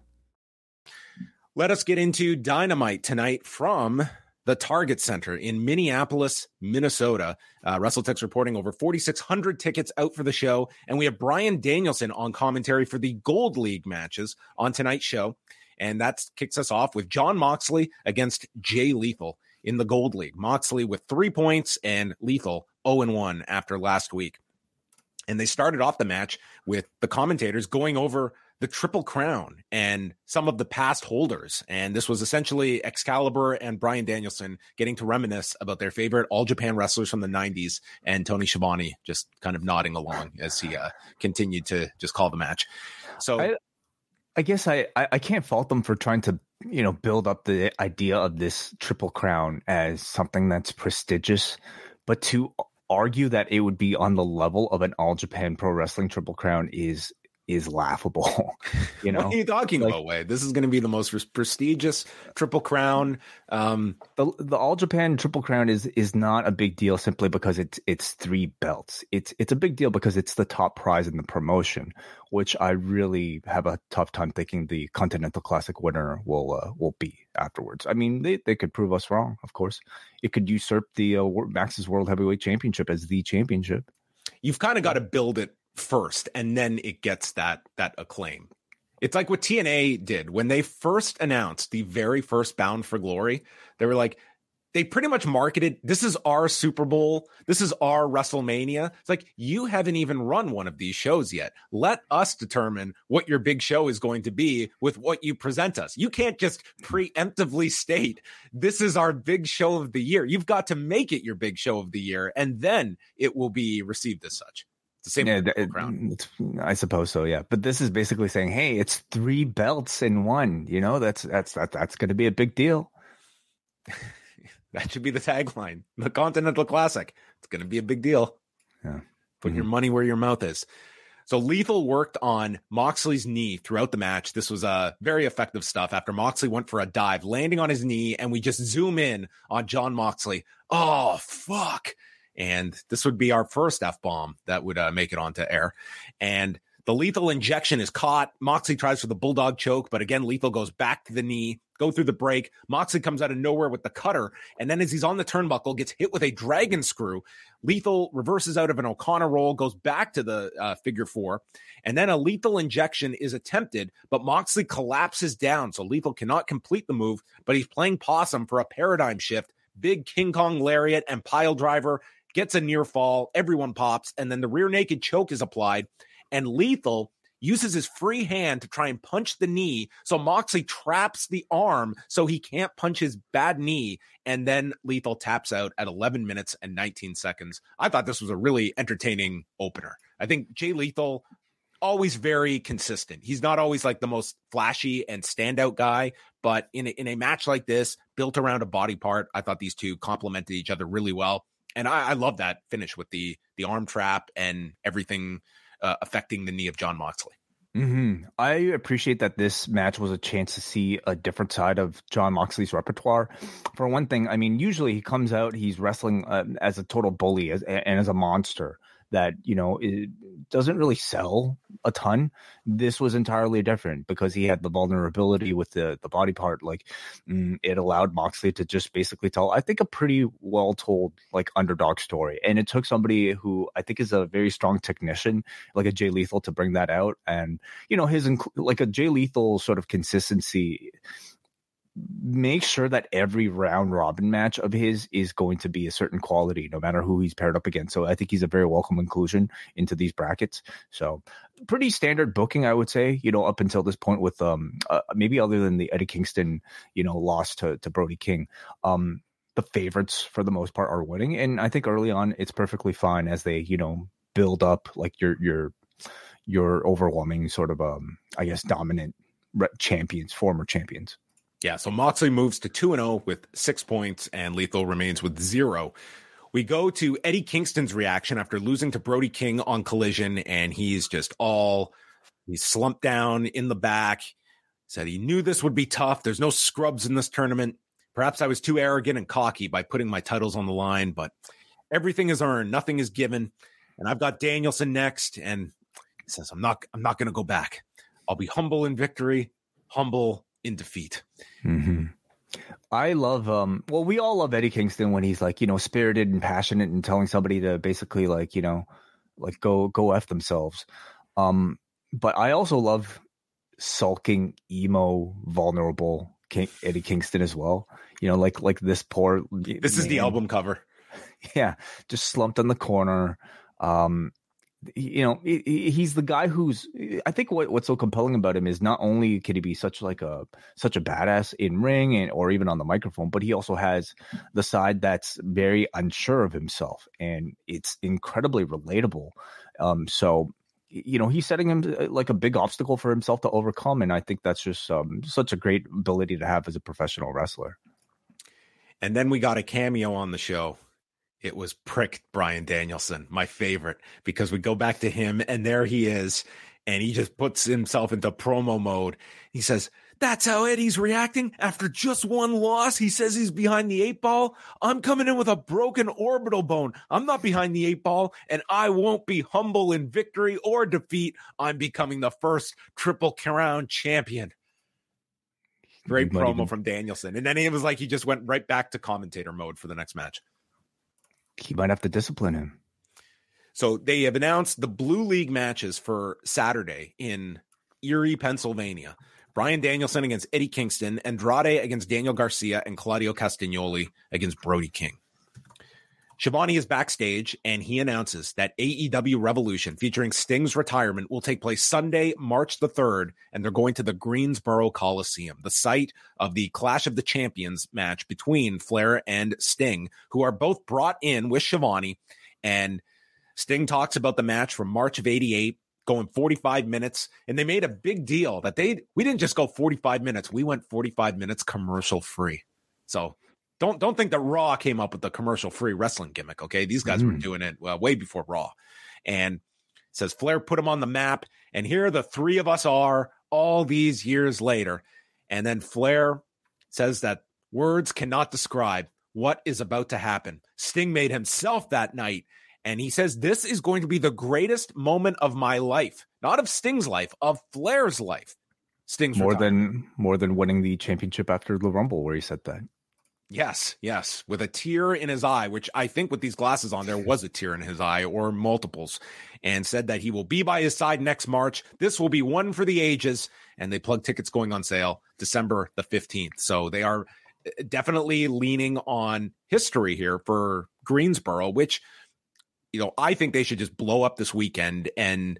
Let us get into Dynamite tonight from the Target Center in Minneapolis, Minnesota. Uh, WrestleTix reporting over 4,600 tickets out for the show. And we have Bryan Danielson on commentary for the Gold League matches on tonight's show. And that kicks us off with Jon Moxley against Jay Lethal in the Gold League. Moxley with three points and Lethal 0 1 after last week. And they started off the match with the commentators going over the Triple Crown and some of the past holders. And this was essentially Excalibur and Bryan Danielson getting to reminisce about their favorite All Japan wrestlers from the 90s and Tony Schiavone just kind of nodding along as he uh, continued to just call the match. So, I- I guess I, I, I can't fault them for trying to you know, build up the idea of this triple crown as something that's prestigious, but to argue that it would be on the level of an All Japan Pro Wrestling Triple Crown is is laughable. you know, what are you talking like, about? Wai this is going to be the most prestigious Triple Crown. Um, the the All Japan Triple Crown is is not a big deal simply because it's it's three belts. It's it's a big deal because it's the top prize in the promotion, which I really have a tough time thinking the Continental Classic winner will uh, will be afterwards. I mean, they they could prove us wrong. Of course, it could usurp the uh, Max's World Heavyweight Championship as the championship. You've kind of got to build it first and then it gets that that acclaim. It's like what TNA did when they first announced the very first Bound for Glory. They were like, they pretty much marketed this is our Super Bowl, this is our WrestleMania. It's like you haven't even run one of these shows yet. Let us determine what your big show is going to be with what you present us. You can't just preemptively state this is our big show of the year. You've got to make it your big show of the year and then it will be received as such. It's the same yeah, it, crown. I suppose so, yeah. But this is basically saying, hey, it's three belts in one. You know, that's that's that, that's going to be a big deal. that should be the tagline. The Continental Classic. It's going to be a big deal. Yeah. Put mm-hmm. your money where your mouth is. So Lethal worked on Moxley's knee throughout the match. This was a uh, very effective stuff after Moxley went for a dive, landing on his knee, and we just zoom in on Jon Moxley. Oh, fuck and this would be our first F bomb that would uh, make it onto air. And the lethal injection is caught. Moxley tries for the bulldog choke, but again, lethal goes back to the knee, go through the break. Moxley comes out of nowhere with the cutter, and then as he's on the turnbuckle, gets hit with a dragon screw. Lethal reverses out of an O'Connor roll, goes back to the uh, figure four, and then a lethal injection is attempted, but Moxley collapses down, so lethal cannot complete the move. But he's playing possum for a paradigm shift. Big King Kong lariat and pile driver gets a near fall, everyone pops, and then the rear naked choke is applied, and Lethal uses his free hand to try and punch the knee. So Moxley traps the arm so he can't punch his bad knee. And then Lethal taps out at 11 minutes and 19 seconds. I thought this was a really entertaining opener. I think Jay Lethal, always very consistent. He's not always like the most flashy and standout guy, but in a, in a match like this, built around a body part, I thought these two complemented each other really well and I, I, love that finish with the the arm trap and everything uh, affecting the knee of Jon Moxley. Mm-hmm. I appreciate that this match was a chance to see a different side of Jon Moxley's repertoire. For one thing, I mean, usually he comes out, he's wrestling uh, as a total bully as, and as a monster that you know it doesn't really sell a ton. This was entirely different because he had the vulnerability with the the body part. Like mm, it allowed Moxley to just basically tell, I think, a pretty well told like underdog story, and it took somebody who I think is a very strong technician, like a Jay Lethal, to bring that out. And you know his like a Jay Lethal sort of consistency make sure that every round robin match of his is going to be a certain quality, no matter who he's paired up against. So I think he's a very welcome inclusion into these brackets. So pretty standard booking, I would say. You know, up until this point, with um uh, maybe other than the Eddie Kingston, you know, loss to to Brody King, um the favorites for the most part are winning, and I think early on it's perfectly fine as they you know build up like your your your overwhelming sort of um I guess dominant champions, former champions. Yeah, so Moxley moves to 2 0 with six points, and Lethal remains with zero. We go to Eddie Kingston's reaction after losing to Brody King on collision, and he's just all he's slumped down in the back. Said he knew this would be tough. There's no scrubs in this tournament. Perhaps I was too arrogant and cocky by putting my titles on the line, but everything is earned, nothing is given. And I've got Danielson next, and he says, I'm not I'm not gonna go back. I'll be humble in victory, humble in defeat. Mm-hmm. I love um well we all love Eddie Kingston when he's like, you know, spirited and passionate and telling somebody to basically like, you know, like go go F themselves. Um but I also love sulking, emo, vulnerable King, Eddie Kingston as well. You know, like like this poor This man. is the album cover. Yeah, just slumped on the corner. Um you know he's the guy who's i think what, what's so compelling about him is not only can he be such like a such a badass in ring and or even on the microphone but he also has the side that's very unsure of himself and it's incredibly relatable um so you know he's setting him uh, like a big obstacle for himself to overcome, and I think that's just um, such a great ability to have as a professional wrestler. And then we got a cameo on the show. It was Prick Bryan Danielson, my favorite, because we go back to him and there he is, and he just puts himself into promo mode. He says, that's how Eddie's reacting after just one loss. He says he's behind the eight ball. I'm coming in with a broken orbital bone. I'm not behind the eight ball, and I won't be humble in victory or defeat. I'm becoming the first Triple Crown champion. Great promo even, from Danielson. And then it was like he just went right back to commentator mode for the next match. He might have to discipline him. So they have announced the Blue League matches for Saturday in Erie, Pennsylvania. Bryan Danielson against Eddie Kingston, Andrade against Daniel Garcia, and Claudio Castagnoli against Brody King. Schiavone is backstage and he announces that AEW Revolution featuring Sting's retirement will take place Sunday, March the 3rd, and they're going to the Greensboro Coliseum, the site of the Clash of the Champions match between Flair and Sting, who are both brought in with Schiavone. And Sting talks about the match from March of 88 going 45 minutes and they made a big deal that they we didn't just go 45 minutes we went 45 minutes commercial free so don't don't think that raw came up with the commercial free wrestling gimmick okay these guys mm. were doing it well, way before raw and says flair put them on the map and here the three of us are all these years later and then flair says that words cannot describe what is about to happen sting made himself that night and he says, This is going to be the greatest moment of my life, not of Sting's life, of Flair's life. Sting's more than more than winning the championship after the Rumble, where he said that. Yes, yes, with a tear in his eye, which I think with these glasses on, there was a tear in his eye or multiples, and said that he will be by his side next March. This will be one for the ages, and they plug tickets going on sale December the 15th. So they are eh, definitely leaning on history here for Greensboro, which you know, I think they should just blow up this weekend. And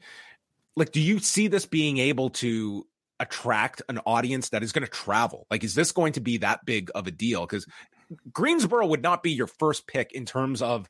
like, do you see this being able to attract an audience that is going to travel? Like, is this going to be that big of a deal? Because Greensboro would not be your first pick in terms of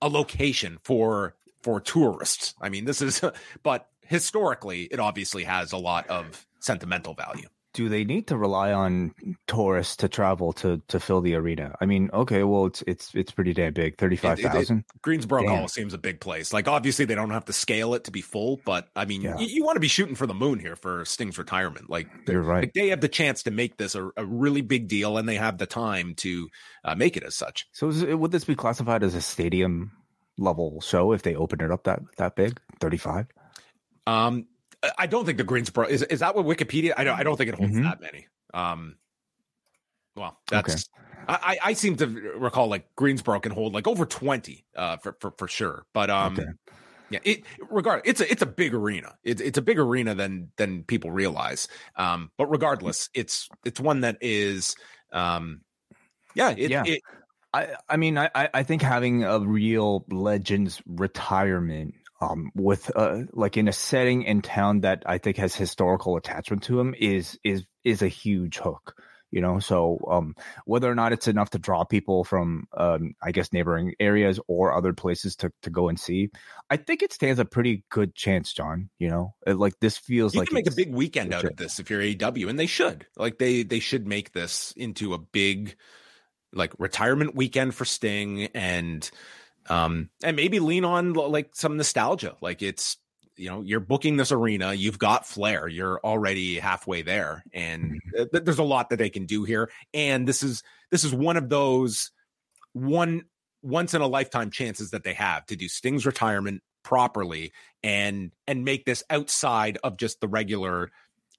a location for for tourists. I mean, this is, but historically, it obviously has a lot of sentimental value do they need to rely on tourists to travel to to fill the arena? I mean, okay, well, it's it's it's pretty damn big, thirty five thousand. Greensboro damn. Coliseum's a big place. Like, obviously, they don't have to scale it to be full, but I mean, yeah. you, you want to be shooting for the moon here for Sting's retirement. Like, you're right. Like they have the chance to make this a, a really big deal, and they have the time to uh, make it as such. So, it, would this be classified as a stadium level show if they open it up that that big, thirty five? Um, I don't think the Greensboro is is that what Wikipedia? I don't I don't think it holds mm-hmm. that many. Um, well, that's okay. I, I seem to recall like Greensboro can hold like over twenty uh, for, for for sure. But um, okay. yeah, it regard it's a it's a big arena. It's it's a big arena than than people realize. Um, but regardless, it's it's one that is um, yeah, it, yeah. It, I, I mean, I, I think having a real legends retirement um, with uh, like in a setting in town that I think has historical attachment to him is is is a huge hook. You know, so um, whether or not it's enough to draw people from, um, I guess, neighboring areas or other places to, to go and see, I think it stands a pretty good chance, John. You know, it, like this feels you like can make a big weekend out of this if you're AEW, and they should. Like they they should make this into a big like retirement weekend for Sting and um, and maybe lean on like some nostalgia. Like it's you know you're booking this arena, you've got flair, you're already halfway there, and mm-hmm. th- there's a lot that they can do here. And this is this is one of those one once in a lifetime chances that they have to do Sting's retirement properly and and make this outside of just the regular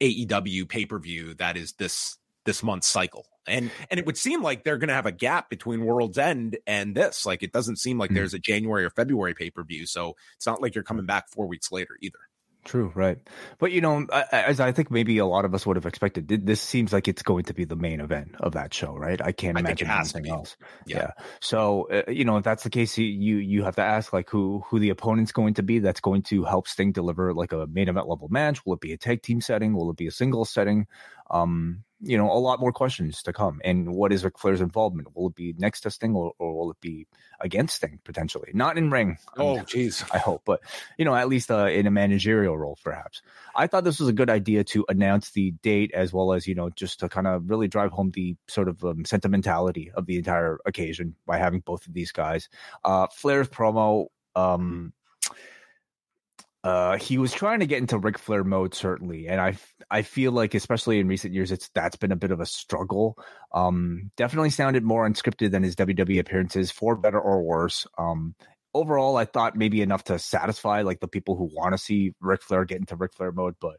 AEW pay per view that is this this month's cycle. And and it would seem like they're going to have a gap between World's End and this. Like it doesn't seem like mm-hmm. there's a January or February pay per view, so it's not like you're coming back four weeks later either. True, right? But you know, as I think maybe a lot of us would have expected, this seems like it's going to be the main event of that show, right? I can't I imagine anything else. Yeah. yeah. So uh, you know, if that's the case, you you have to ask like who who the opponent's going to be. That's going to help Sting deliver like a main event level match. Will it be a tag team setting? Will it be a single setting? Um, you know, a lot more questions to come. And what is Ric Flair's involvement? Will it be next to Sting or, or will it be against Sting potentially? Not in ring. Oh, jeez. I hope, but you know, at least uh, in a managerial role, perhaps. I thought this was a good idea to announce the date as well as you know, just to kind of really drive home the sort of um, sentimentality of the entire occasion by having both of these guys. Uh, Flair's promo. Um, uh, he was trying to get into Ric Flair mode, certainly, and I I feel like, especially in recent years, it's that's been a bit of a struggle. Um, definitely sounded more unscripted than his WWE appearances, for better or worse. Um, overall, I thought maybe enough to satisfy like the people who want to see Ric Flair get into Ric Flair mode, but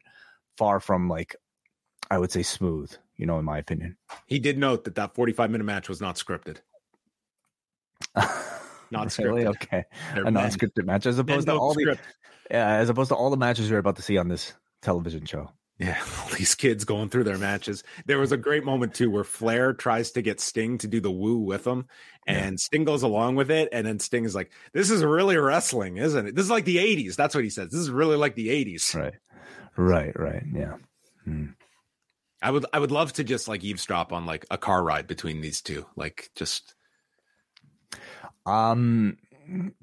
far from like I would say smooth. You know, in my opinion, he did note that that 45 minute match was not scripted. Not really? Okay, They're a men. non-scripted match as opposed to all the script. yeah, as opposed to all the matches you're about to see on this television show. Yeah, all these kids going through their matches. There was a great moment too where Flair tries to get Sting to do the woo with him, and Sting goes along with it, and then Sting is like, "This is really wrestling, isn't it? This is like the '80s." That's what he says. This is really like the '80s. Right, right, right. Yeah. Hmm. I would, I would love to just like eavesdrop on like a car ride between these two, like just Um,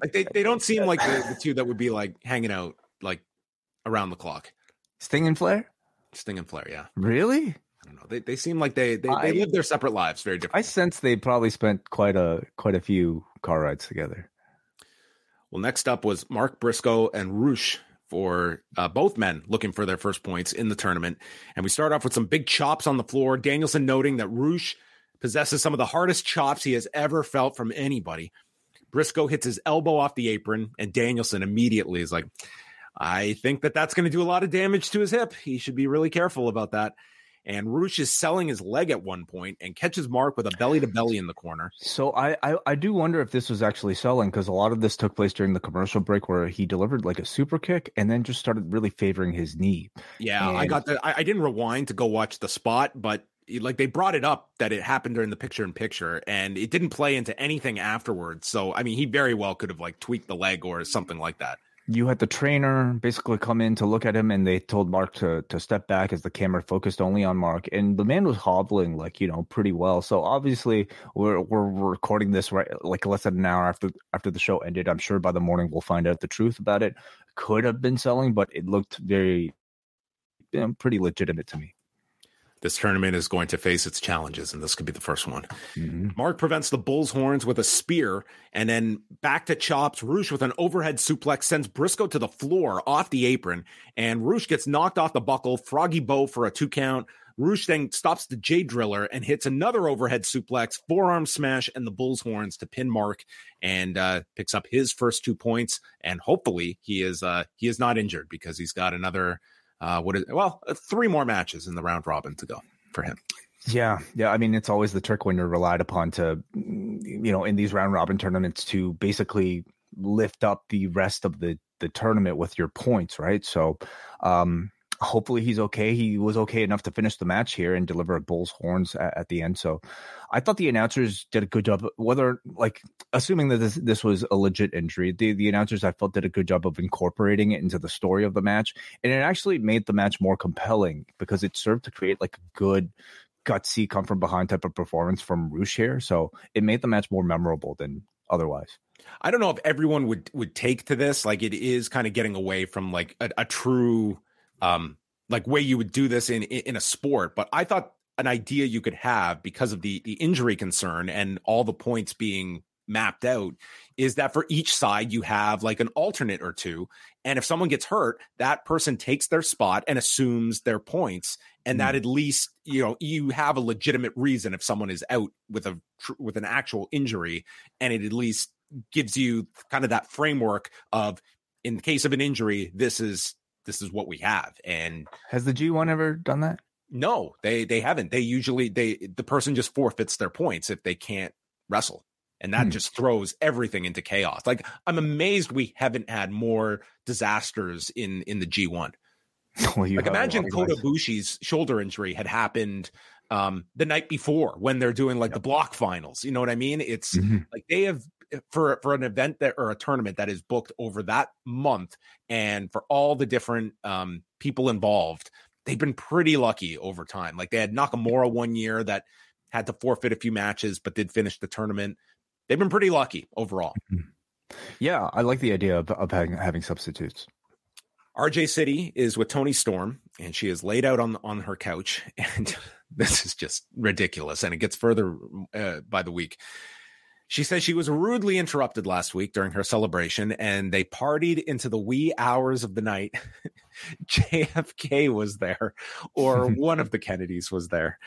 like they, they don't seem like the, the two that would be like hanging out like around the clock. Sting and Flair. Sting and Flair, yeah. Really? I don't know. They, they seem like they they, I- they live their separate lives very different. I sense they probably spent quite a quite a few car rides together. Well, next up was Mark Briscoe and Rush for uh, both men looking for their first points in the tournament. And we start off with some big chops on the floor. Danielson noting that Rush possesses some of the hardest chops he has ever felt from anybody. Briscoe hits his elbow off the apron, and Danielson immediately is like, I think that that's going to do a lot of damage to his hip. He should be really careful about that. And Rush is selling his leg at one point and catches Mark with a belly to belly in the corner. So I, I I do wonder if this was actually selling because a lot of this took place during the commercial break where he delivered like a super kick and then just started really favoring his knee. Yeah, I got the. I, I didn't rewind to go watch the spot, but like they brought it up that it happened during the picture in picture, and it didn't play into anything afterwards. So I mean, he very well could have like tweaked the leg or something like that. You had the trainer basically come in to look at him, and they told Mark to to step back as the camera focused only on Mark, and the man was hobbling like you know pretty well. So obviously we're we're recording this right like less than an hour after after the show ended. I'm sure by the morning we'll find out the truth about it. Could have been selling, but it looked very pretty legitimate to me. This tournament is going to face its challenges, and this could be the first one. Mhm. Mark prevents the bull's horns with a spear, and then back to chops. Rush with an overhead suplex sends Briscoe to the floor off the apron, and Rush gets knocked off the buckle. Froggy bow for a two count. Rush then stops the Jay Driller and hits another overhead suplex, forearm smash, and the bull's horns to pin Mark, and uh, picks up his first two points. And hopefully, he is uh, he is not injured because he's got another uh, what is well uh, three more matches in the round robin to go for him. Yeah, yeah. I mean, it's always the trick when you're relied upon to, mm, you know, in these round robin tournaments to basically lift up the rest of the the tournament with your points, right? So, um, hopefully he's okay. He was okay enough to finish the match here and deliver a bull's horns at, at the end. So, I thought the announcers did a good job. Whether like assuming that this this was a legit injury, the the announcers I felt did a good job of incorporating it into the story of the match, and it actually made the match more compelling because it served to create like a good gutsy come from behind type of performance from Rush here. So it made the match more memorable than otherwise. I don't know if everyone would would take to this. Like it is kind of getting away from like a, a true um like way you would do this in in a sport. But I thought an idea you could have because of the the injury concern and all the points being mapped out is that for each side you have like an alternate or two and if someone gets hurt that person takes their spot and assumes their points and that at least you know you have a legitimate reason if someone is out with a with an actual injury and it at least gives you kind of that framework of in the case of an injury this is this is what we have and Has the G1 ever done that? no they they haven't they usually they the person just forfeits their points if they can't wrestle and that Hmm. just throws everything into chaos like i'm amazed we haven't had more disasters in in the g1 well, like imagine Kota guys. Ibushi's shoulder injury had happened um the night before when they're doing like the block finals you know what i mean it's Mhm. like they have for for an event that or a tournament that is booked over that month and for all the different um people involved they've been pretty lucky over time. Like they had Nakamura one year that had to forfeit a few matches, but did finish the tournament. They've been pretty lucky overall. Yeah, I like the idea of, of having, having substitutes. RJ City is with Toni Storm, and she is laid out on on her couch, and this is just ridiculous. And it gets further uh, by the week. She says she was rudely interrupted last week during her celebration, and they partied into the wee hours of the night. JFK was there, or one of the Kennedys was there,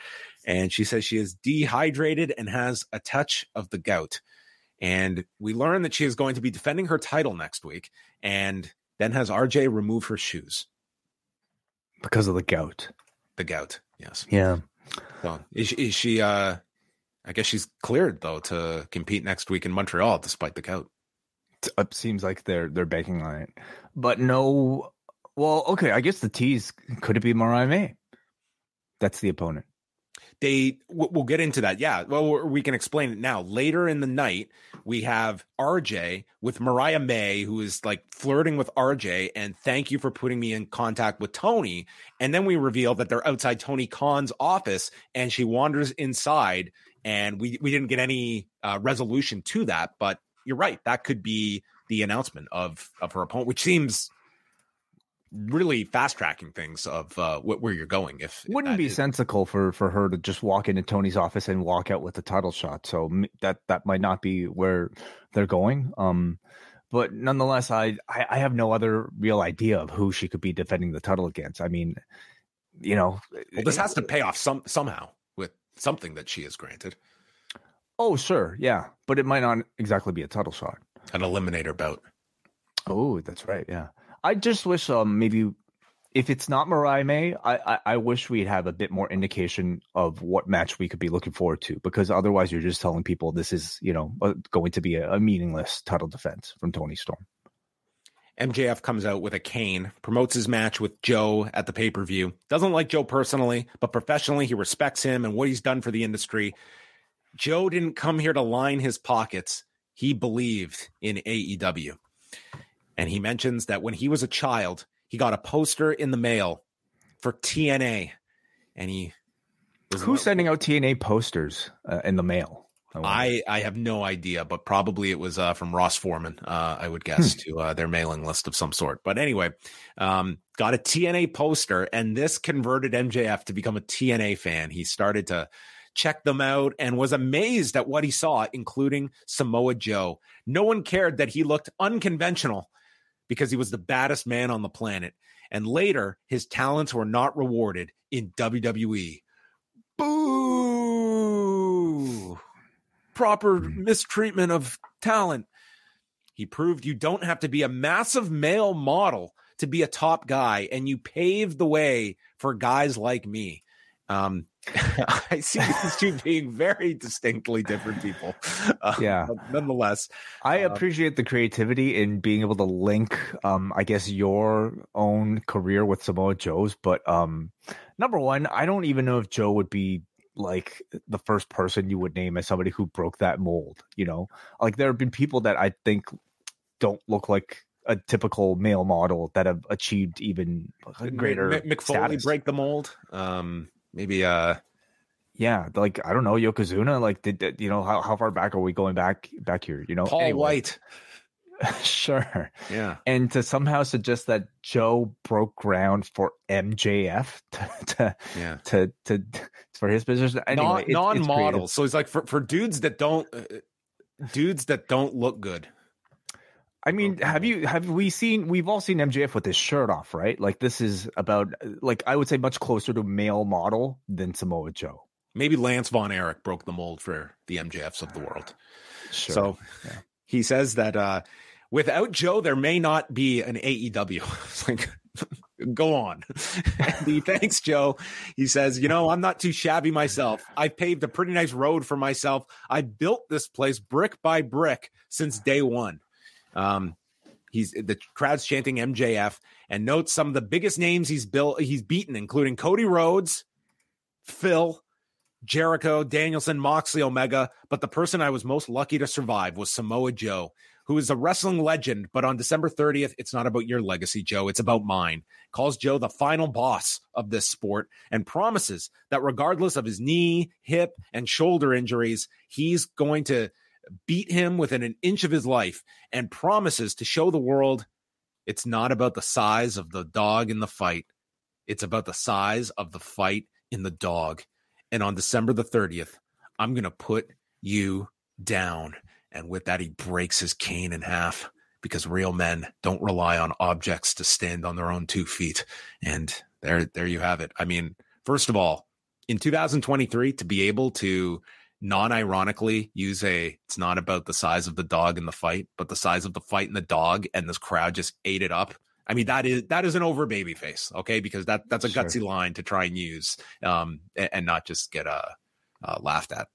and she says she is dehydrated and has a touch of the gout. And we learn that she is going to be defending her title next week, and then has RJ remove her shoes. Because of the gout. The gout, yes. Yeah. So is, she- is she? uh I guess she's cleared though to compete next week in Montreal, despite the gout. It uh, seems like they're they're banking on it. But no well, okay, I guess the tease could it be Mariah May? That's the opponent. They we'll get into that. Yeah, well, we can explain it now. Later in the night, we have RJ with Mariah May, who is like flirting with RJ, and thank you for putting me in contact with Tony. And then we reveal that they're outside Tony Khan's office, and she wanders inside, and we we didn't get any uh, resolution to that. But you're right, that could be the announcement of of her opponent, which seems really fast tracking things of uh, wh- where you're going. If, Wouldn't be is- sensical for for her to just walk into Tony's office and walk out with a title shot. So m- that that might not be where they're going. Um, but nonetheless, I, I I have no other real idea of who she could be defending the title against. I mean, you know, Well, this has to pay off some somehow something that she is granted Oh, sure, yeah, but it might not exactly be a title shot. an eliminator bout. Oh, that's right. Yeah, I just wish um maybe if it's not Mariah May, I, I I wish we'd have a bit more indication of what match we could be looking forward to because otherwise you're just telling people this is you know uh, going to be a, a meaningless title defense from Toni Storm. MJF comes out with a cane, promotes his match with Joe at the pay per view. Doesn't like Joe personally, but professionally, he respects him and what he's done for the industry. Joe didn't come here to line his pockets. He believed in AEW. And he mentions that when he was a child, he got a poster in the mail for TNA. And he Who's sending out TNA posters uh, in the mail? I, I have no idea, but probably it was uh, from Ross Foreman, uh, I would guess, to uh, their mailing list of some sort. But anyway, um, got a TNA poster, and this converted MJF to become a TNA fan. He started to check them out and was amazed at what he saw, including Samoa Joe. No one cared that he looked unconventional because he was the baddest man on the planet. And later, his talents were not rewarded in WWE. Boo! Proper mistreatment of talent. He proved you don't have to be a massive male model to be a top guy, and you paved the way for guys like me. Um, I see these two being very distinctly different people. Uh, Yeah. nonetheless, I Um, appreciate the creativity in being able to link, um, I guess, your own career with Samoa Joe's. But um, number one, I don't even know if Joe would be like the first person you would name as somebody who broke that mold. You know, like there have been people that I think don't look like a typical male model that have achieved even greater M- Mick Foley status. break the mold. Um, maybe uh, Yeah, like I don't know, Yokozuna. Like, did, did you know how, how far back are we going back back here? You know, Paul Anyway, White. sure. Yeah. and to somehow suggest that Joe broke ground for MJF to to Yeah. to, to for his position. Anyway, non non-models. creative. so it's like for, for dudes that don't uh, dudes that don't look good. I mean, have you have we seen? We've all seen MJF with his shirt off, right? Like this is about like I would say much closer to male model than Samoa Joe. Maybe Lance Von Erich broke the mold for the MJFs of the world. Sure. So Yeah. he says that uh, without Joe, there may not be an AEW. Like, go on. he thanks Joe. He says, You know, I'm not too shabby myself. I paved a pretty nice road for myself. I built this place brick by brick since day one. Um, he's the crowd's chanting MJF and notes some of the biggest names he's built, he's beaten, including Cody Rhodes, Phil, Jericho, Danielson, Moxley, Omega, but the person I was most lucky to survive was Samoa Joe, who is a wrestling legend. But on December 30th, it's not about your legacy, Joe. It's about mine. Calls Joe the final boss of this sport and promises that regardless of his knee, hip, and shoulder injuries, he's going to beat him within an inch of his life and promises to show the world it's not about the size of the dog in the fight. It's about the size of the fight in the dog. And on December the 30th, I'm going to put you down. And with that, he breaks his cane in half because real men don't rely on objects to stand on their own two feet. And there, there you have it. I mean, first of all, in 2023, to be able to non-ironically use a it's not about the size of the dog in the fight but the size of the fight and the dog and this crowd just ate it up i mean that is that is an over baby face okay because that that's a Sure. gutsy line to try and use um and, and not just get uh, uh laughed at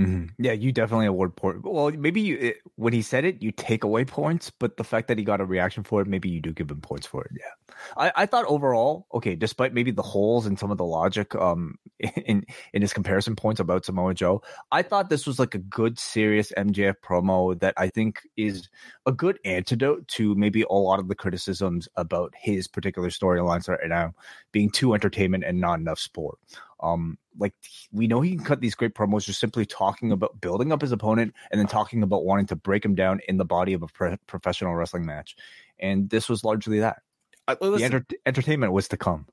Mhm. Yeah, you definitely award point. Well, maybe you it, when he said it, you take away points, but the fact that he got a reaction for it, maybe you do give him points for it. Yeah, I, I thought overall, okay, despite maybe the holes in some of the logic, um, in in his comparison points about Samoa Joe, I thought this was like a good, serious MJF promo that I think is a good antidote to maybe a lot of the criticisms about his particular storylines right now being too entertainment and not enough sport. Um, like we know he can cut these great promos just simply talking about building up his opponent and then talking about wanting to break him down in the body of a pro- professional wrestling match. And this was largely that. Uh, The enter- entertainment was to come.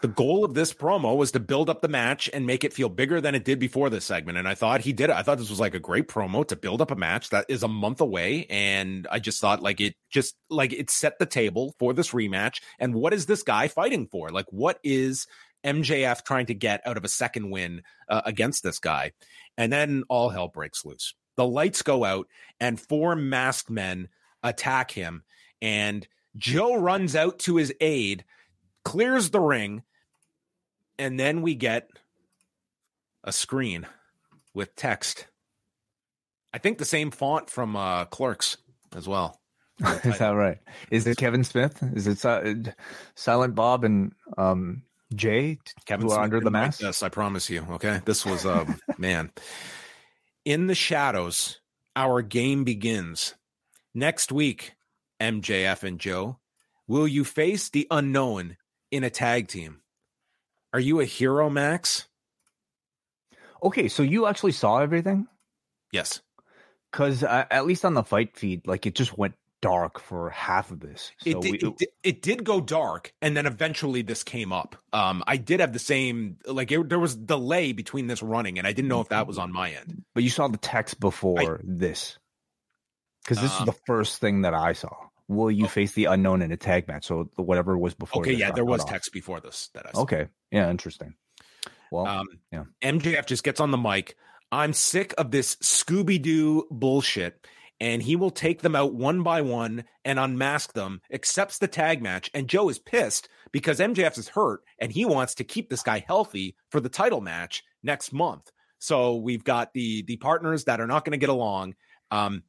the goal of this promo was to build up the match and make it feel bigger than it did before this segment. And I thought he did it. I thought this was like a great promo to build up a match that is a month away. And I just thought like it just like it set the table for this rematch. And what is this guy fighting for? Like, what is MJF trying to get out of a second win uh, against this guy? And then all hell breaks loose. The lights go out and four masked men attack him. And Joe runs out to his aid, clears the ring, and then we get a screen with text. I think the same font from uh, Clerks as well. Is that right? Is it Kevin Smith? Is it Si- Silent Bob and um, Jay Kevin who are under the mask? Yes, I promise you. Okay, this was um, man. In the shadows, our game begins next week. MJF and Joe, will you face the unknown in a tag team? Are you a hero, Max? Okay, so you actually saw everything? Yes. Because uh, at least on the fight feed, like it just went dark for half of this. So it, did, we, it, did, it did go dark and then eventually this came up um i did have the same like it, there was delay between this running and i didn't know if that was on my end but you saw the text before this. Because this Um, is the first thing that I saw. Will you Oh. face the unknown in a tag match? So whatever was before. okay yeah there was off. text before this that i saw. Okay. Yeah, interesting. Well, um yeah. mjf just gets on the mic i'm sick of this scooby-doo bullshit and he will take them out one by one and unmask them accepts the tag match and joe is pissed because mjf is hurt and he wants to keep this guy healthy for the title match next month so we've got the the partners that are not going to get along um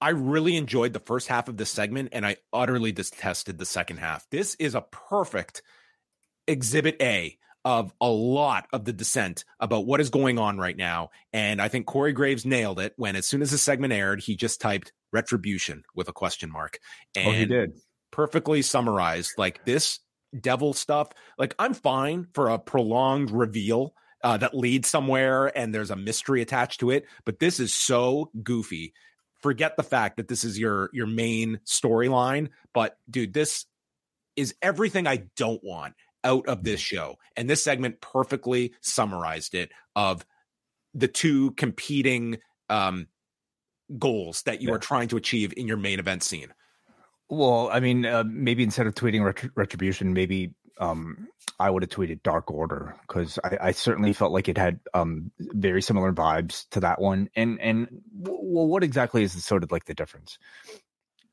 I really enjoyed the first half of this segment and I utterly detested the second half. This is a perfect exhibit A of a lot of the dissent about what is going on right now. And I think Corey Graves nailed it when, as soon as the segment aired, he just typed retribution with a question mark. And oh, he did. perfectly summarized like this devil stuff. Like, I'm fine for a prolonged reveal. Uh, that leads somewhere and there's a mystery attached to it but this is so goofy forget the fact that this is your your main storyline but dude this is everything i don't want out of this show and this segment perfectly summarized it of the two competing um goals that you Yeah. are trying to achieve in your main event scene Well, I mean, uh, maybe instead of tweeting ret- retribution, maybe um, I would have tweeted Dark Order because I, I certainly felt like it had um, very similar vibes to that one. And and w- well, what exactly is the sort of like the difference?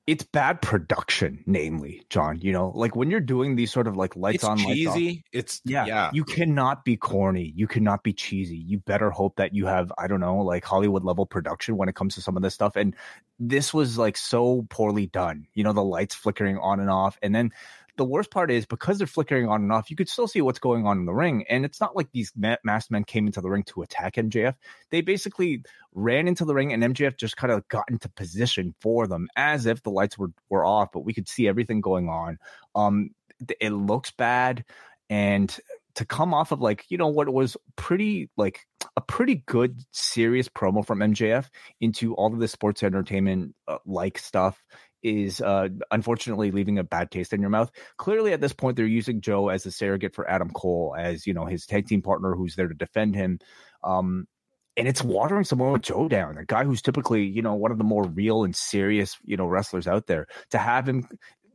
It's bad production, namely, John. You know, like when you're doing these sort of like lights it's on, lights off. cheesy it's Yeah, yeah You cannot be corny. You cannot be cheesy. You better hope that you have, I don't know, like Hollywood level production when it comes to some of this stuff. And this was like so poorly done. You know, the lights flickering on and off. And then the worst part is because they're flickering on and off, you could still see what's going on in the ring. And it's not like these ma- masked men came into the ring to attack MJF. They basically ran into the ring, and MJF just kind of got into position for them as if the lights were were off, but we could see everything going on. Um, it looks bad, and to come off of like you know what was pretty like a pretty good serious promo from MJF into all of this sports entertainment uh, like stuff is uh, unfortunately leaving a bad taste in your mouth. Clearly, at this point, they're using Joe as a surrogate for Adam Cole, as you know his tag team partner who's there to defend him. Um, and it's watering Samoa Joe down, a guy who's typically, you know, one of the more real and serious, you know, wrestlers out there. To have him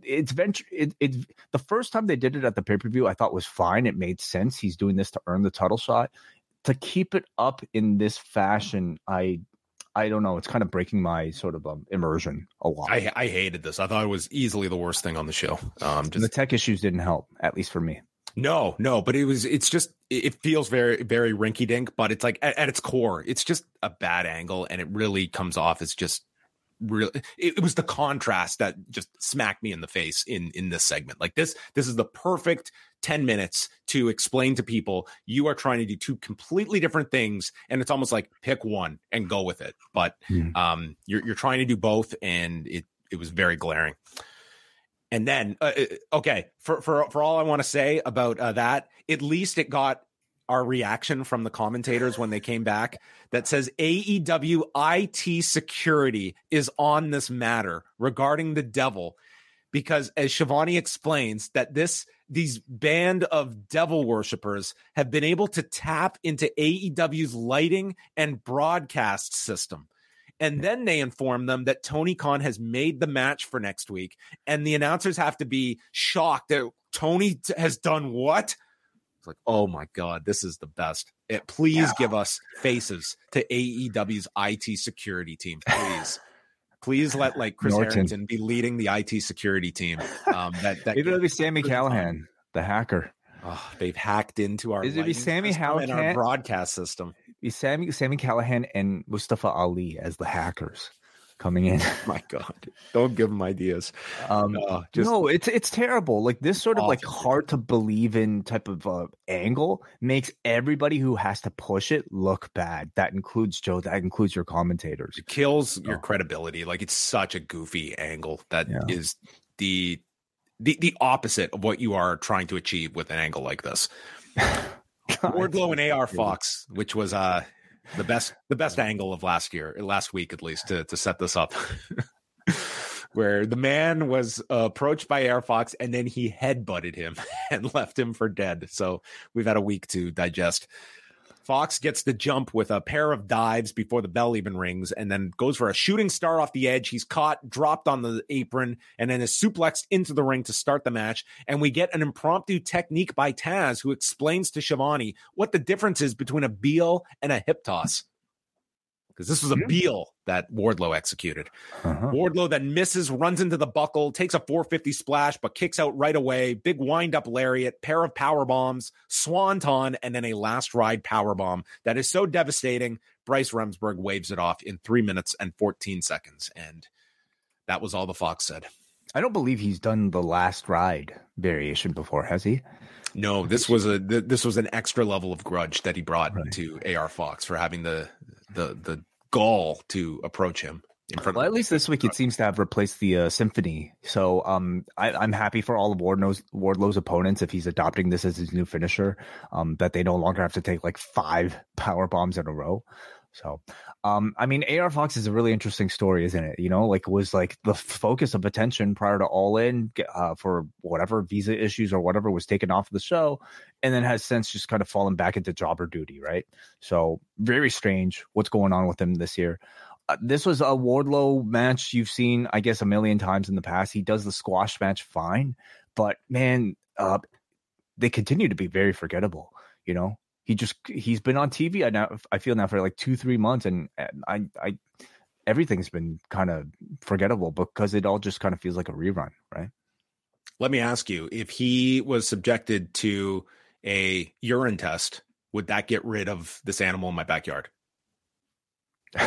it's venture it, it the first time they did it at the pay-per-view i thought was fine it made sense he's doing this to earn the title shot to keep it up in this fashion i i don't know it's kind of breaking my sort of um, immersion a lot. I, I hated this. I thought it was easily the worst thing on the show. Um just the tech issues didn't help at least for me. No no but it was it's just it feels very very rinky dink but it's like at, at its core it's just a bad angle and it really comes off as just really it, it, was the contrast that just smacked me in the face in in this segment. Like this this is the perfect 10 minutes to explain to people you are trying to do two completely different things and it's almost like pick one and go with it. But mm. um you're you're trying to do both and it it was very glaring. And then uh, uh okay for for for all i want to say about uh, that at least it got our reaction from the commentators when they came back that says AEW IT security is on this matter regarding the devil because as Schiavone explains that this these band of devil worshippers have been able to tap into AEW's lighting and broadcast system. And then they inform them that Tony Khan has made the match for next week. And the announcers have to be shocked that Tony has done what? It's like, oh my God, this is the best. It, please yeah. give us faces to AEW's IT security team, please. please let like Chris Norton. Harrington be leading the IT security team. Um, that that maybe it'll be Sami Callihan, the hacker. Oh, they've hacked into our. Is it be Sami Callihan our broadcast system? Be Sami Sami Callihan and Mustafa Ali as the hackers coming in. My God, don't give them ideas. Um, uh, no, it's it's terrible. Like this sort of like hard to believe in type of uh, angle makes everybody who has to push it look bad. That includes Joe. That includes your commentators. It kills your oh. credibility. Like it's such a goofy angle that yeah. is the the the opposite of what you are trying to achieve with an angle like this. Wardlow and AR Fox, which was uh the best the best angle of last year, last week at least, to to set this up. Where the man was uh, approached by AR Fox and then he head butted him and left him for dead. So we've had a week to digest Fox gets the jump with a pair of dives before the bell even rings and then goes for a shooting star off the edge. He's caught, dropped on the apron, and then is suplexed into the ring to start the match. And we get an impromptu technique by Taz, who explains to Schiavone what the difference is between a Biel and a hip toss because this was a Biel that Wardlow executed. Uh-huh. Wardlow then misses, runs into the buckle, takes a 450 splash, but kicks out right away. Big wind up lariat, pair of power bombs, swanton, and then a last ride power bomb that is so devastating. Bryce Remsburg waves it off in three minutes and 14 seconds, and that was all the Fox said. I don't believe he's done the last ride variation before, has he? No, this was a this was an extra level of grudge that he brought right. to AR Fox for having the the the gall to approach him. Well, at least this week it seems to have replaced the uh, symphony. So um, I, am happy for all of Wardlow's, Wardlow's opponents if he's adopting this as his new finisher. Um, that they no longer have to take like five power bombs in a row. So, um, I mean, AR Fox is a really interesting story, isn't it? You know, like was like the focus of attention prior to All In uh, for whatever visa issues or whatever was taken off of the show, and then has since just kind of fallen back into jobber duty, right? So, very strange what's going on with him this year. Uh, this was a Wardlow match you've seen, I guess, a million times in the past. He does the squash match fine, but man, uh, they continue to be very forgettable. You know, he just he's been on TV. I now I feel now for like two three months, and I I everything's been kind of forgettable because it all just kind of feels like a rerun, right? Let me ask you: if he was subjected to a urine test, would that get rid of this animal in my backyard?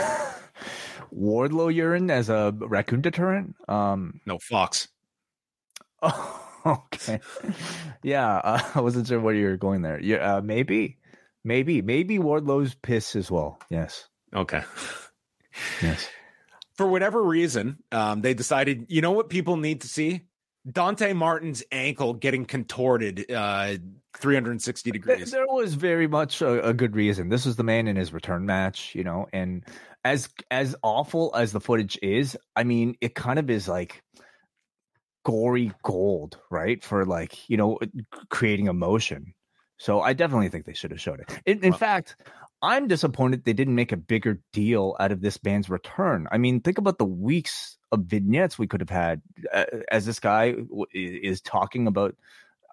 Wardlow urine as a raccoon deterrent? Um, no, fox. Oh. okay. Yeah, uh, I wasn't sure where you were going there. Yeah, uh, maybe, maybe, maybe Wardlow's piss as well. Yes. Okay. Yes. For whatever reason, um, they decided, you know what people need to see? Dante Martin's ankle getting contorted uh, 360 degrees. There was very much a, a, good reason. This was the man in his return match, you know, and as as awful as the footage is, I mean, it kind of is like gory gold, right? For like, you know, creating emotion. So I definitely think they should have showed it. In, in well, fact, I'm disappointed they didn't make a bigger deal out of this band's return. I mean, think about the weeks of vignettes we could have had uh, as this guy is talking about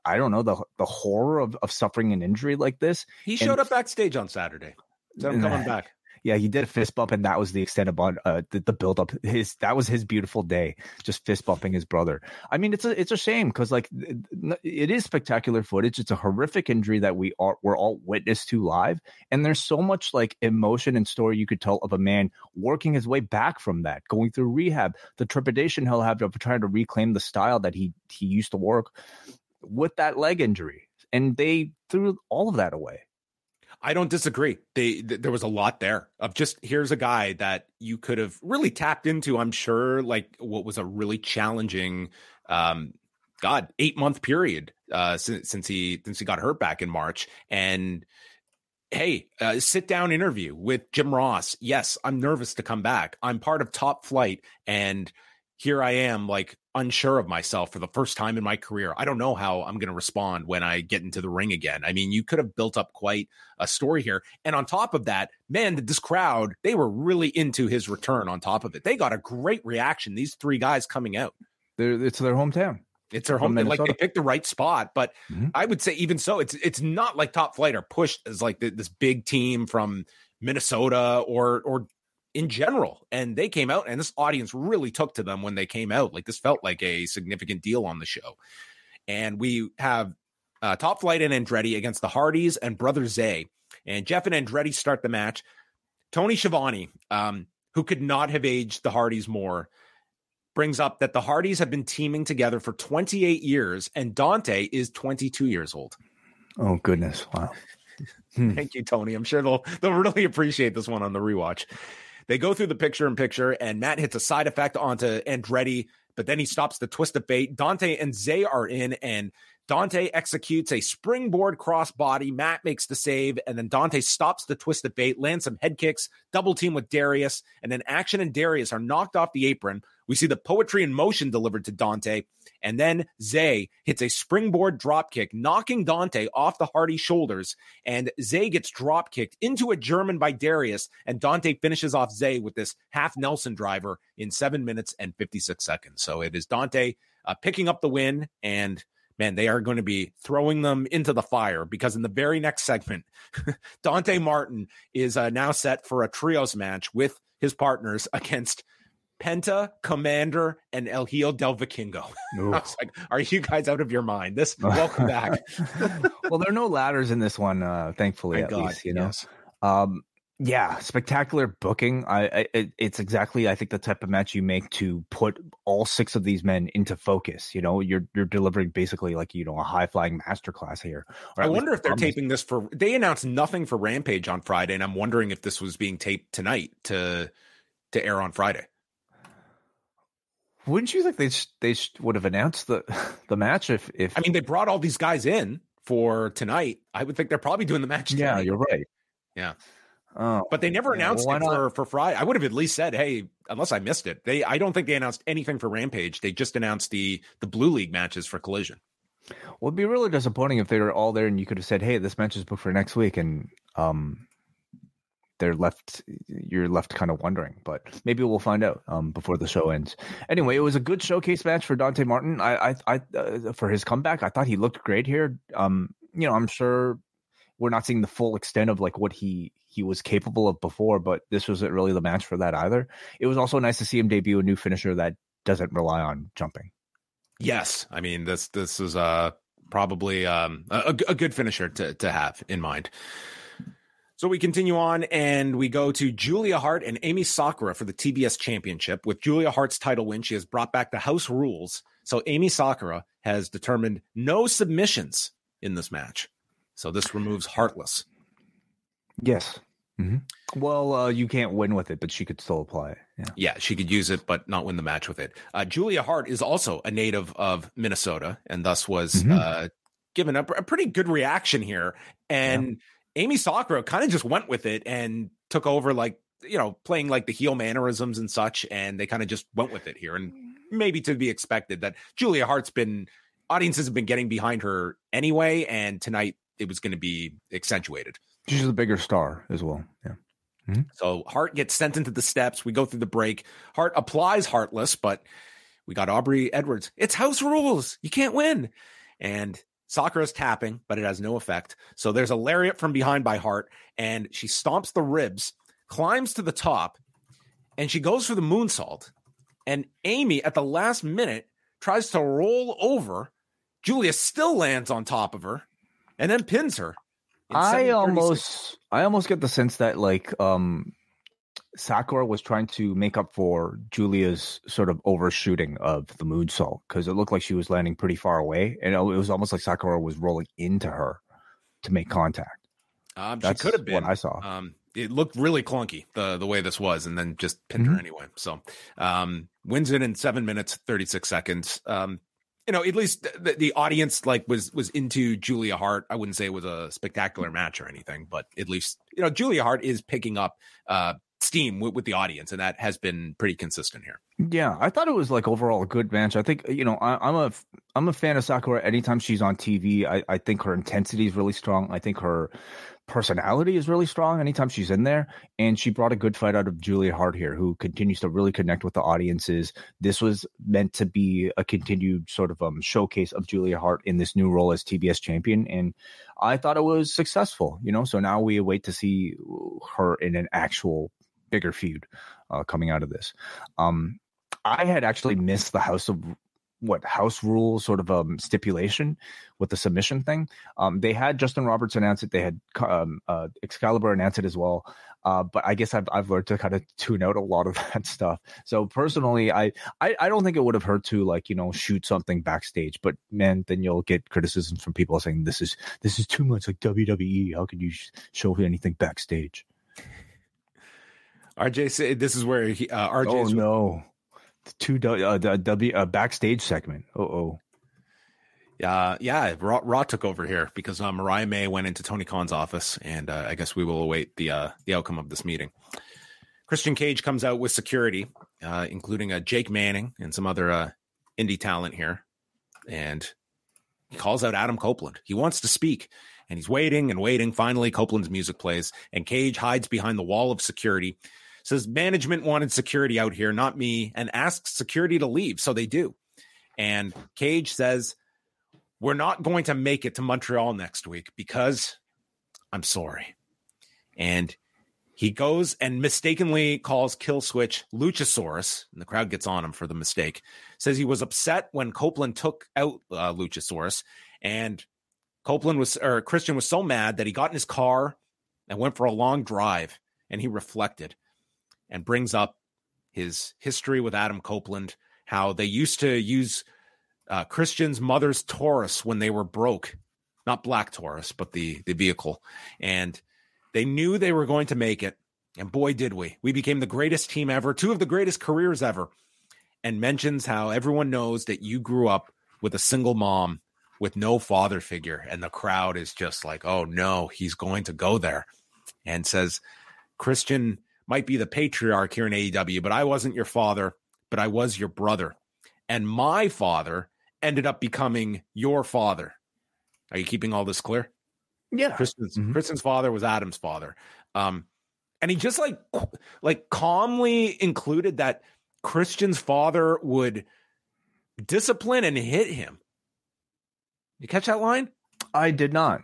I don't know the the horror of, of suffering an injury like this. He showed and, up backstage on Saturday. So I'm coming back yeah, he did a fist bump, and that was the extent of uh, the, the build up. His that was his beautiful day, just fist bumping his brother. I mean, it's a it's a shame because like it is spectacular footage. It's a horrific injury that we are we're all witness to live, and there's so much like emotion and story you could tell of a man working his way back from that, going through rehab, the trepidation he'll have of trying to reclaim the style that he he used to work with that leg injury, and they threw all of that away. I don't disagree. They th- there was a lot there of just here's a guy that you could have really tapped into. I'm sure, like what was a really challenging, um, God, eight month period uh, since since he since he got hurt back in March. And hey, uh, sit down interview with Jim Ross. Yes, I'm nervous to come back. I'm part of Top Flight, and here I am, like unsure of myself for the first time in my career. I don't know how I'm going to respond when I get into the ring again. I mean, you could have built up quite a story here. And on top of that, man, this crowd, they were really into his return on top of it. They got a great reaction. These three guys coming out. They're, it's their hometown. It's their home. Like they picked the right spot, but mm-hmm. I would say even so, it's it's not like Top Flight are pushed as like this big team from Minnesota or or in general. And they came out, and this audience really took to them when they came out. Like this felt like a significant deal on the show. And we have uh, Top Flight and Andretti against the Hardys and Brother Zay. And Jeff and Andretti start the match. Tony Schiavone, um, who could not have aged the Hardys more, brings up that the Hardys have been teaming together for 28 years, and Dante is 22 years old. Oh goodness! Wow. Thank you, Tony. I'm sure they'll they'll really appreciate this one on the rewatch. They go through the picture in picture, and Matt hits a side effect onto Andretti, but then he stops the twist of fate. Dante and Zay are in, and Dante executes a springboard crossbody. Matt makes the save, and then Dante stops the twist of fate, lands some head kicks, double team with Darius, and then Action and Darius are knocked off the apron. We see the poetry in motion delivered to Dante, and then Zay hits a springboard drop kick, knocking Dante off the Hardy shoulders, and Zay gets drop kicked into a German by Darius, and Dante finishes off Zay with this half Nelson driver in seven minutes and 56 seconds. So it is Dante uh, picking up the win and man, they are going to be throwing them into the fire because in the very next segment, Dante Martin is uh, now set for a trios match with his partners against Penta, Komander, and El Hijo del Vikingo. I was like, are you guys out of your mind? This welcome back. well, there are no ladders in this one, uh, thankfully, Thank at God, least, you know. Yes. Um, yeah, spectacular booking. I, I, it's exactly I think the type of match you make to put all six of these men into focus. You know, you're you're delivering basically like you know a high flying masterclass here. I wonder if they're taping this for. They announced nothing for Rampage on Friday, and I'm wondering if this was being taped tonight to to air on Friday. Wouldn't you think they they would have announced the the match if if I mean they brought all these guys in for tonight? I would think they're probably doing the match. Tonight. Yeah, you're right. Yeah. Oh, but they never announced well, it for, for Friday. I would have at least said, "Hey," unless I missed it. They, I don't think they announced anything for Rampage. They just announced the the Blue League matches for Collision. Well, it'd be really disappointing if they were all there and you could have said, "Hey, this match is booked for next week," and um, they're left. You're left kind of wondering, but maybe we'll find out um before the show ends. Anyway, it was a good showcase match for Dante Martin. I, I, I uh, for his comeback, I thought he looked great here. Um, you know, I'm sure we're not seeing the full extent of like what he he was capable of before, but this wasn't really the match for that either. It was also nice to see him debut a new finisher that doesn't rely on jumping. Yes, I mean this this is uh probably um a, a good finisher to to have in mind. So we continue on and we go to Julia Hart and Emi Sakura for the TBS championship. With Julia Hart's title win, she has brought back the house rules. So Emi Sakura has determined no submissions in this match. So this removes Heartless. Yes. hmm Well, uh, you can't win with it, but she could still apply it. Yeah. Yeah, she could use it, but not win the match with it. Uh, Julia Hart is also a native of Minnesota and thus was Mhm. uh, given a, a pretty good reaction here. And Emi Sakura kind of just went with it and took over, like, you know, playing like the heel mannerisms and such. And they kind of just went with it here. And maybe to be expected that Julia Hart's been, audiences have been getting behind her anyway. And tonight it was going to be accentuated. She's a bigger star as well. Yeah. Mm-hmm. So Hart gets sent into the steps. We go through the break. Hart applies Heartless, but we got Aubrey Edwards. It's house rules. You can't win. And Sakura's tapping, but it has no effect. So there's a lariat from behind by Hart, and she stomps the ribs, climbs to the top, and she goes for the moonsault. And Emi, at the last minute, tries to roll over. Julia still lands on top of her and then pins her. I almost I almost get the sense that like um Sakura was trying to make up for Julia's sort of overshooting of the moonsault because it looked like she was landing pretty far away, and it was almost like Sakura was rolling into her to make contact. um, That's could have been. what I saw. Um, it looked really clunky the the way this was, and then just pinned her Mhm. anyway. So um, wins it in seven minutes thirty six seconds. Um, you know, at least the, the audience like was was into Julia Hart. I wouldn't say it was a spectacular match or anything, but at least you know Julia Hart is picking up uh, steam with, with the audience, and that has been pretty consistent here. Yeah, I thought it was like overall a good match. I think you know I, I'm a I'm a fan of Sakura. Anytime she's on TV, I, I think her intensity is really strong. I think her personality is really strong. Anytime she's in there, and she brought a good fight out of Julia Hart here, who continues to really connect with the audiences. This was meant to be a continued sort of um showcase of Julia Hart in this new role as TBS champion, and I thought it was successful. You know, so now we await to see her in an actual bigger feud uh, coming out of this. Um, I had actually missed the House of what House Rule sort of um stipulation with the submission thing. Um, they had Justin Roberts announce it. They had um, uh, Excalibur announce it as well. Uh, but I guess I've I've learned to kind of tune out a lot of that stuff. So personally, I, I I don't think it would have hurt to like you know shoot something backstage. But man, then you'll get criticisms from people saying this is this is too much like WWE. How could you sh- show anything backstage? RJ said this is where he, uh, RJ. Oh no, two uh, the W uh, backstage segment. Oh oh. Uh, yeah, Raw, Raw took over here because uh, Mariah May went into Tony Khan's office, and uh, I guess we will await the uh, the outcome of this meeting. Christian Cage comes out with security, uh, including uh, Jake Manning and some other uh, indie talent here, and he calls out Adam Copeland. He wants to speak, and he's waiting and waiting. Finally, Copeland's music plays, and Cage hides behind the wall of security. Says management wanted security out here, not me, and asks security to leave, so they do. And Cage says, we're not going to make it to Montreal next week because I'm sorry. And he goes and mistakenly calls Kill Switch Luchasaurus, and the crowd gets on him for the mistake. Says he was upset when Copeland took out uh, Luchasaurus, and Copeland was or Christian was so mad that he got in his car and went for a long drive, and he reflected and brings up his history with Adam Copeland, how they used to use uh, Christian's mother's Taurus when they were broke, not black Taurus, but the the vehicle, and they knew they were going to make it, and boy did we! We became the greatest team ever, two of the greatest careers ever, and mentions how everyone knows that you grew up with a single mom with no father figure, and the crowd is just like, oh no, he's going to go there, and says Christian might be the patriarch here in AEW, but I wasn't your father, but I was your brother. And my father ended up becoming your father. Are you keeping all this clear? Yeah. Christian's Mhm. Christian's father was Adam's father. Um, and he just like like calmly included that Christian's father would discipline and hit him. You catch that line? I did not.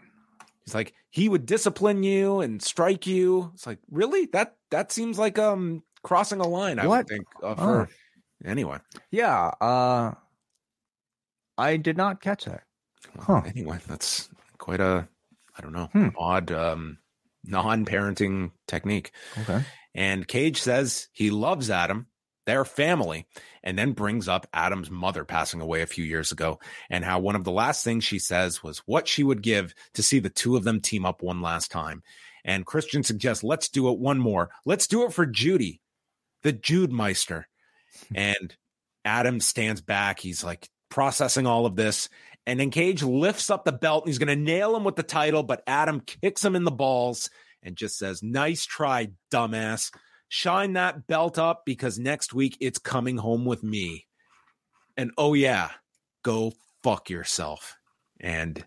He's like, he would discipline you and strike you. It's like, really? That that seems like um crossing a line, I What? would think. Uh, for anyway. Yeah. Uh I did not catch that. Huh. Anyway, that's quite a I don't know, Hmm. odd um non-parenting technique. Okay. And Cage says he loves Adam their family, and then brings up Adam's mother passing away a few years ago and how one of the last things she says was what she would give to see the two of them team up one last time. And Christian suggests, let's do it one more. Let's do it for Judy, the Jude Meister. and Adam stands back. He's like processing all of this. And then Cage lifts up the belt and he's going to nail him with the title, but Adam kicks him in the balls and just says, Nice try, dumbass. Shine that belt up because next week it's coming home with me. And oh, yeah, go fuck yourself. And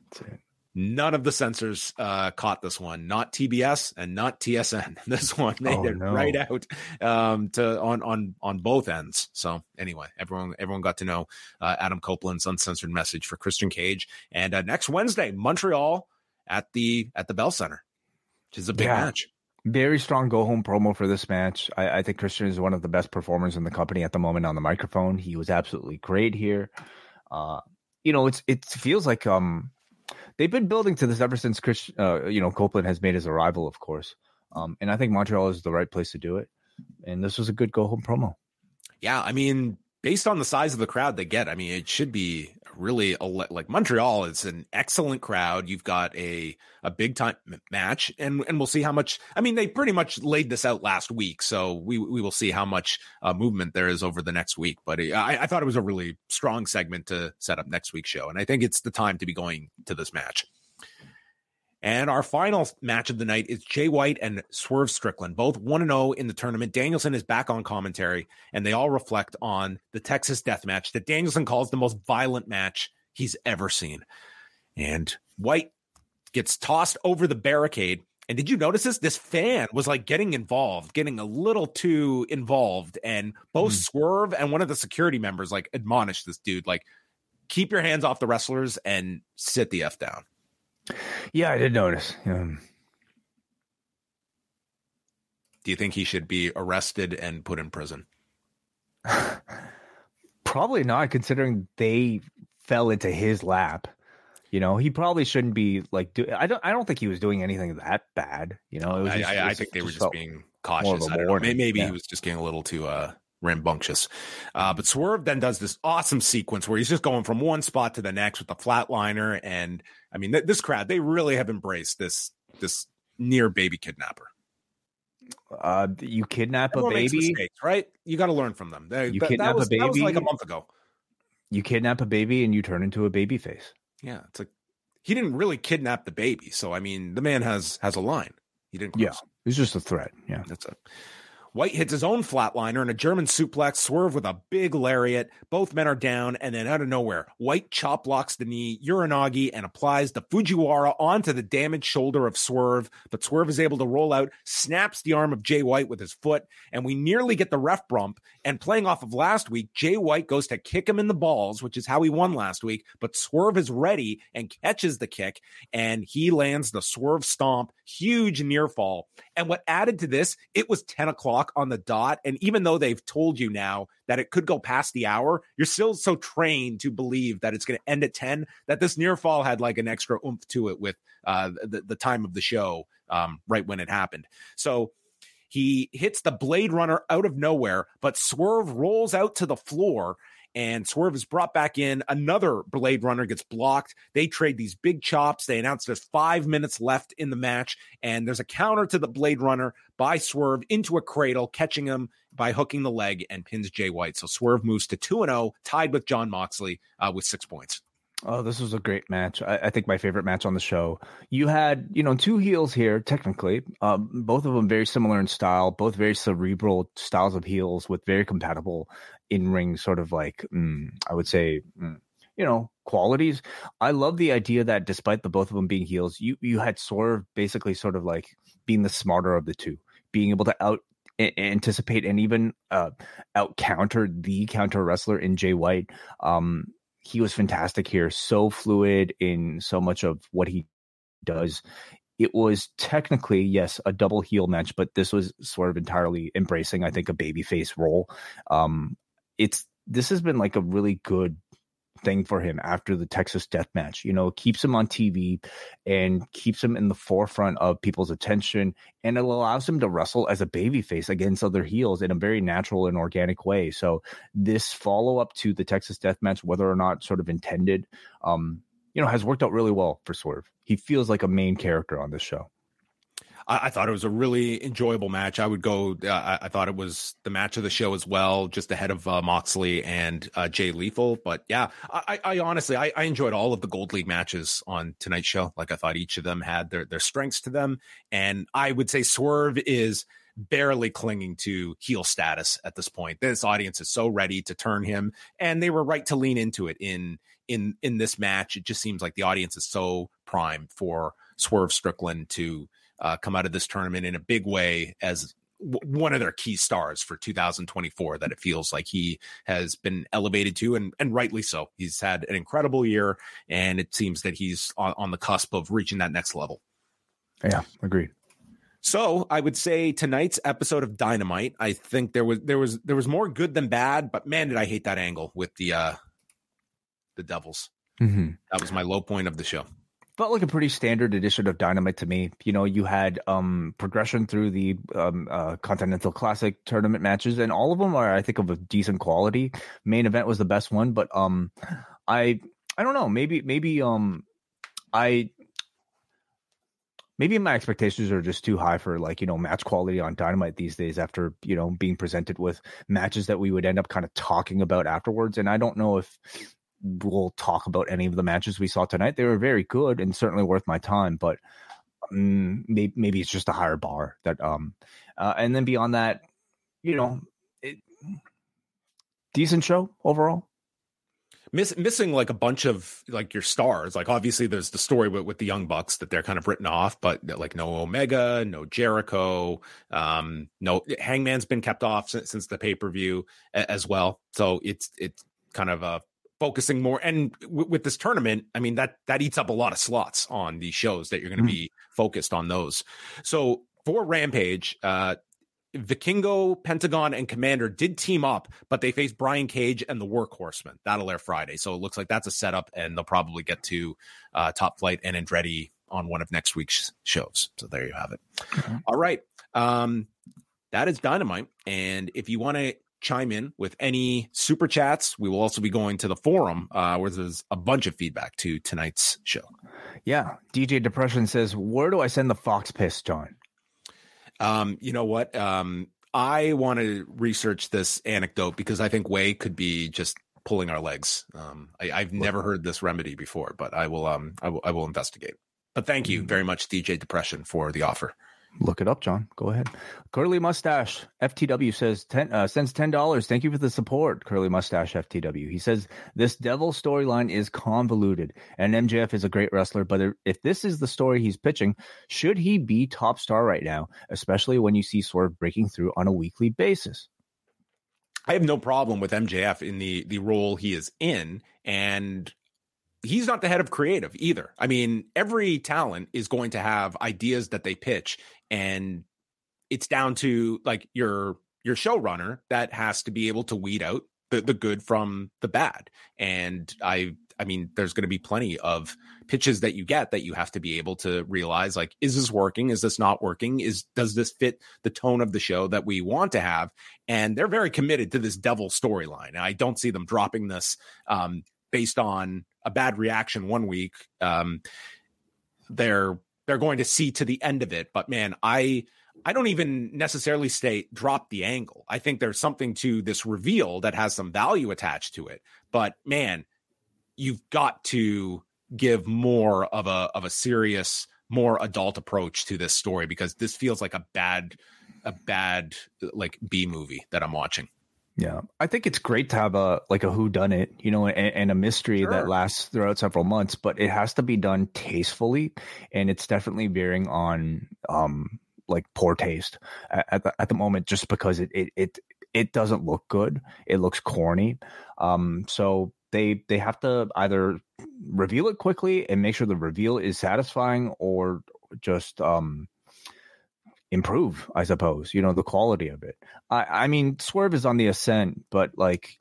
none of the censors uh, caught this one, not TBS and not TSN. This one made oh, it no. right out um, to on on on both ends. So anyway, everyone everyone got to know uh, Adam Copeland's uncensored message for Christian Cage. And uh, next Wednesday, Montreal at the at the Bell Center, which is a big yeah. match. Very strong go home promo for this match. I, I think Christian is one of the best performers in the company at the moment on the microphone. He was absolutely great here. Uh, you know, it's it feels like um they've been building to this ever since Chris, uh, you know, Copeland has made his arrival, of course. Um, and I think Montreal is the right place to do it. And this was a good go home promo. Yeah, I mean, based on the size of the crowd they get, I mean, it should be really like Montreal is an excellent crowd. You've got a a big time match, and and we'll see how much. I mean, they pretty much laid this out last week, so we we will see how much uh, movement there is over the next week. But I, I thought it was a really strong segment to set up next week's show, and I think it's the time to be going to this match. And our final match of the night is Jay White and Swerve Strickland, both 1 0 in the tournament. Danielson is back on commentary, and they all reflect on the Texas death match that Danielson calls the most violent match he's ever seen. And White gets tossed over the barricade. And did you notice this? This fan was like getting involved, getting a little too involved. And both mm. Swerve and one of the security members like admonished this dude, like, keep your hands off the wrestlers and sit the F down. Yeah, I did notice. Um, Do you think he should be arrested and put in prison? probably not, considering they fell into his lap. You know, he probably shouldn't be like. Do, I don't. I don't think he was doing anything that bad. You know, just, I, I, I, think they were just being cautious. Maybe yeah. he was just getting a little too uh, rambunctious. Uh, but Swerve then does this awesome sequence where he's just going from one spot to the next with the flatliner. And I mean, th- this crowd, they really have embraced this, this near baby kidnapper. Uh, you kidnap Everyone a baby, mistakes, right? You got to learn from them. They, you th- kidnap was, a baby. That was like a month ago. You kidnap a baby and you turn into a baby face. Yeah, it's like he didn't really kidnap the baby. So I mean, the man has has a line. He didn't. Yeah, it's just a threat. Yeah, that's it. White hits his own flatliner and a German suplex, swerve with a big lariat. Both men are down, and then out of nowhere, White chop locks the knee, Uranage, and applies the Fujiwara onto the damaged shoulder of Swerve. But Swerve is able to roll out, snaps the arm of Jay White with his foot, and we nearly get the ref bump. And playing off of last week, Jay White goes to kick him in the balls, which is how he won last week. But Swerve is ready and catches the kick, and he lands the Swerve stomp, huge near fall. And what added to this, it was 10 o'clock on the dot. And even though they've told you now that it could go past the hour, you're still so trained to believe that it's going to end at 10 that this near fall had like an extra oomph to it with uh, the, the time of the show um, right when it happened. So he hits the Blade Runner out of nowhere, but Swerve rolls out to the floor and Swerve is brought back in. Another Blade Runner gets blocked. They trade these big chops. They announce there's five minutes left in the match, and there's a counter to the Blade Runner by Swerve into a cradle, catching him by hooking the leg and pins Jay White. So Swerve moves to 2 0, tied with Jon Moxley uh, with six points. Oh, this was a great match. I, I, think my favorite match on the show. You had, you know, two heels here, technically. Um, both of them very similar in style, both very cerebral styles of heels with very compatible in ring sort of like, mm, I would say, mm, you know, qualities. I love the idea that despite the both of them being heels, you you had Swerve basically sort of like being the smarter of the two, being able to out anticipate and even uh, out counter the counter wrestler in Jay White. Um, he was fantastic here, so fluid in so much of what he does. It was technically, yes, a double heel match, but this was sort of entirely embracing, I think, a babyface role. Um, it's this has been like a really good thing for him after the Texas death match. You know, keeps him on TV and keeps him in the forefront of people's attention. And it allows him to wrestle as a babyface against other heels in a very natural and organic way. So this follow up to the Texas death match, whether or not sort of intended, um, you know, has worked out really well for Swerve. He feels like a main character on this show. I, I, thought it was a really enjoyable match. I would go. Uh, I, I, thought it was the match of the show as well, just ahead of uh, Moxley and uh, Jay Lethal. But yeah, I, I honestly I, enjoyed all of the Gold League matches on tonight's show. Like I thought each of them had their their strengths to them, and I would say Swerve is barely clinging to heel status at this point. This audience is so ready to turn him, and they were right to lean into it in in in this match. It just seems like the audience is so prime for Swerve Strickland to uh, come out of this tournament in a big way as w- one of their key stars for 2024 that it feels like he has been elevated to and, and rightly so he's had an incredible year and it seems that he's on, on the cusp of reaching that next level yeah agreed so I would say tonight's episode of Dynamite, I think there was there was there was more good than bad, but man, did I hate that angle with the uh the Devils. Mm-hmm. That was my low point of the show felt like a pretty standard edition of Dynamite to me. You know, you had um, progression through the um, uh, Continental Classic tournament matches, and all of them are, I think, of a decent quality. Main event was the best one, but um, I I don't know. Maybe maybe um, I maybe my expectations are just too high for like you know match quality on dynamite these days after you know being presented with matches that we would end up kind of talking about afterwards and i don't know if we'll talk about any of the matches we saw tonight. They were very good and certainly worth my time, but um, maybe, maybe it's just a higher bar that um uh, and then beyond that, you know, it, decent show overall. Miss, missing like a bunch of like your stars. Like obviously there's the story with, with the Young Bucks that they're kind of written off, but like no Omega, no Jericho, um, no Hangman's been kept off since, since the pay per view as well. So it's it's kind of a focusing more and w- with this tournament i mean that that eats up a lot of slots on these shows that you're going to mm-hmm. be focused on those so for rampage uh Vikingo, Pentagon, and Komander did team up, but they faced Brian Cage and the Workhorsemen. That'll air Friday. So it looks like that's a setup, and they'll probably get to uh, Top Flight and Andretti on one of next week's shows. So there you have it. Mm-hmm. All right. Um, that is Dynamite. And if you want to chime in with any super chats. We will also be going to the forum uh, where there's a bunch of feedback to tonight's show. Yeah. DJ Depression says, Where do I send the Fox piss, John? Um, you know what? Um, I want to research this anecdote because I think Wai could be just pulling our legs. Um, I, have never heard this remedy before, but I will, um, I will, I will investigate. But thank you mm. very much, DJ Depression, for the offer. Look it up, John. Go ahead. Curly Mustache FTW says ten uh, sends ten dollars. Thank you for the support, Curly Mustache FTW. He says this devil storyline is convoluted, and MJF is a great wrestler. But if this is the story he's pitching, should he be top star right now? Especially when you see Swerve breaking through on a weekly basis. I have no problem with MJF in the the role he is in, and he's not the head of creative either. I mean, every talent is going to have ideas that they pitch and it's down to like your your showrunner that has to be able to weed out the, the good from the bad. And I I mean, there's going to be plenty of pitches that you get that you have to be able to realize like, is this working? Is this not working? Is does this fit the tone of the show that we want to have? And they're very committed to this devil storyline. I don't see them dropping this um, based on a bad reaction one week. Um, they're they're going to see to the end of it. But man, I I don't even necessarily say drop the angle. I think there's something to this reveal that has some value attached to it. But man, you've got to give more of a of a serious, more adult approach to this story because this feels like a bad a bad like B movie that I'm watching. Yeah, I think it's great to have a like a who done it, you know, and, and a mystery sure. that lasts throughout several months, but it has to be done tastefully, and it's definitely veering on um like poor taste at, at the at the moment, just because it it it it doesn't look good, it looks corny, um, so they they have to either reveal it quickly and make sure the reveal is satisfying, or just um improve, I suppose, you know, the quality of it. I, I mean, Swerve is on the ascent, but like,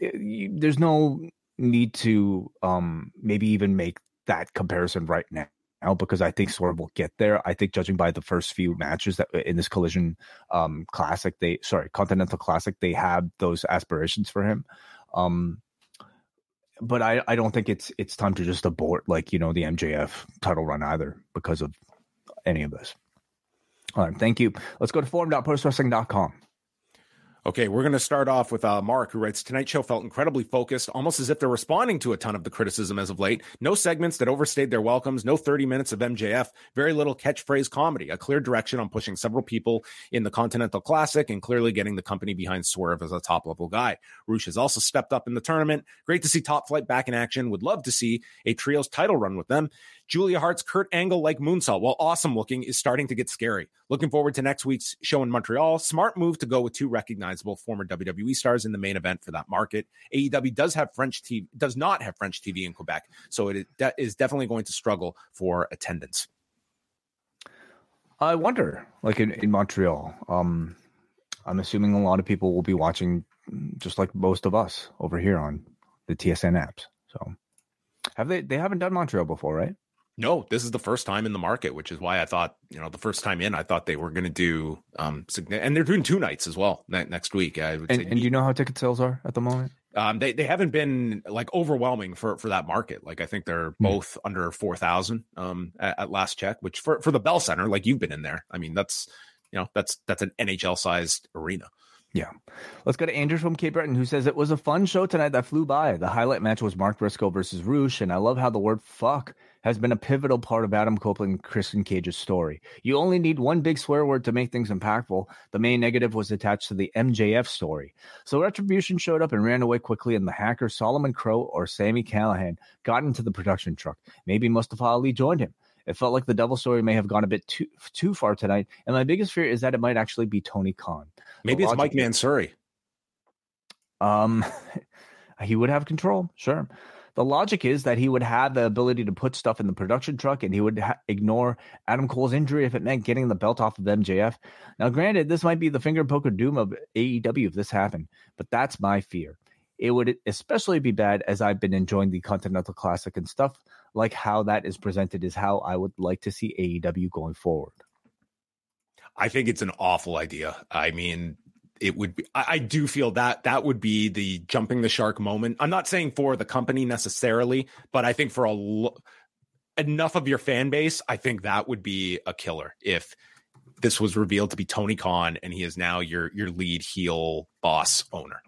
there's no need to um maybe even make that comparison right now because I think Swerve will get there. I think judging by the first few matches that in this collision um classic, they sorry, Continental Classic, they have those aspirations for him. Um but I, I don't think it's it's time to just abort like you know the MJF title run either because of any of this. All right, thank you. Let's go to forum.postwrestling.com. Okay, we're going to start off with uh, Mark, who writes Tonight's show felt incredibly focused, almost as if they're responding to a ton of the criticism as of late. No segments that overstayed their welcomes, no 30 minutes of MJF, very little catchphrase comedy, a clear direction on pushing several people in the Continental Classic, and clearly getting the company behind Swerve as a top level guy. Rush has also stepped up in the tournament. Great to see Top Flight back in action. Would love to see a trios title run with them. Julia Hart's Kurt Angle like moonsault, while awesome looking, is starting to get scary. Looking forward to next week's show in Montreal. Smart move to go with two recognizable former WWE stars in the main event for that market. AEW does have French TV, does not have French TV in Quebec, so it is definitely going to struggle for attendance. I wonder, like in, in Montreal, um, I'm assuming a lot of people will be watching, just like most of us over here on the TSN apps. So, have they? They haven't done Montreal before, right? No, this is the first time in the market, which is why I thought, you know, the first time in, I thought they were going to do, um, and they're doing two nights as well next week. I would and, say, and do you know how ticket sales are at the moment? Um, they they haven't been like overwhelming for for that market. Like I think they're mm-hmm. both under four thousand um at, at, last check, which for for the Bell Center, like you've been in there. I mean, that's you know that's that's an NHL sized arena. Yeah. Let's go to Andrew from Cape Breton, who says it was a fun show tonight that flew by. The highlight match was Mark Briscoe versus Rush, and I love how the word fuck has been a pivotal part of Adam Copeland and Christian Cage's story. You only need one big swear word to make things impactful. The main negative was attached to the MJF story. So Retribution showed up and ran away quickly, and the hacker Solomon Crowe or Sami Callihan got into the production truck. Maybe Mustafa Ali joined him. It felt like the devil story may have gone a bit too too far tonight, and my biggest fear is that it might actually be Tony Khan. Maybe it's Mike Mansury. Um, he would have control, sure. The logic is that he would have the ability to put stuff in the production truck and he would ha- ignore Adam Cole's injury if it meant getting the belt off of MJF. Now, granted, this might be the Fingerpoke of Doom of AEW if this happened, but that's my fear. It would especially be bad as I've been enjoying the Continental Classic and stuff like how that is presented is how I would like to see AEW going forward. I think it's an awful idea. I mean, it would be I, I, do feel that that would be the jumping the shark moment. I'm not saying for the company necessarily but i think for a enough of your fan base i think that would be a killer if this was revealed to be tony khan and he is now your your lead heel boss owner.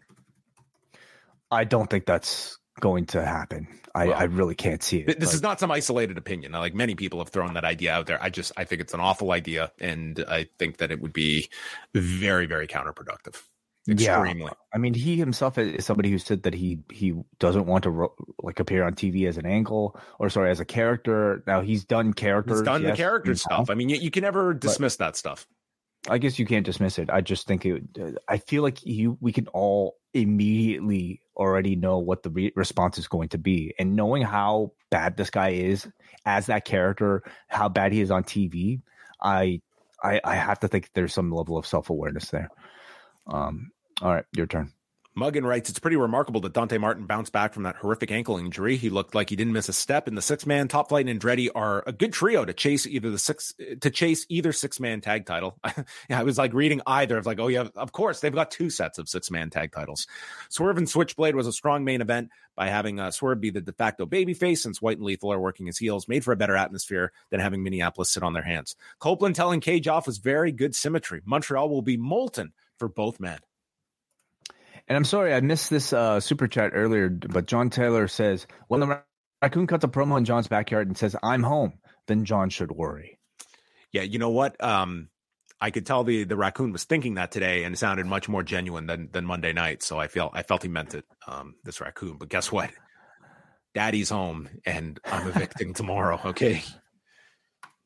I don't think that's going to happen. I, well, I really can't see it. This but. is not some isolated opinion. Like many people have thrown that idea out there. I just I think it's an awful idea, and I think that it would be very very counterproductive. Extremely. Yeah. I mean, he himself is somebody who said that he he doesn't want to ro- like appear on TV as an angle or sorry as a character. Now he's done characters. He's done yes, the character stuff. I mean, you, you can never dismiss but, that stuff. I guess you can't dismiss it. I just think it. I feel like you we can all immediately already know what the re- response is going to be, and knowing how bad this guy is as that character, how bad he is on TV, I I, I have to think there's some level of self awareness there. Um, all right, your turn. Muggin writes, It's pretty remarkable that Dante Martin bounced back from that horrific ankle injury. He looked like he didn't miss a step. And the six man top flight and Andretti are a good trio to chase either the six to chase either six man tag title. yeah, I was like reading either of like, oh yeah, of course they've got two sets of six man tag titles. Swerve and Switchblade was a strong main event by having uh, Swerve be the de facto babyface since White and Lethal are working his heels, made for a better atmosphere than having Minneapolis sit on their hands. Copeland telling Cage off was very good symmetry. Montreal will be molten for both men. And I'm sorry I missed this uh, super chat earlier, but John Taylor says when the raccoon cuts a promo in John's backyard and says "I'm home," then John should worry. Yeah, you know what? Um, I could tell the the raccoon was thinking that today, and it sounded much more genuine than than Monday night. So I felt I felt he meant it. Um, this raccoon, but guess what? Daddy's home, and I'm evicting tomorrow. Okay.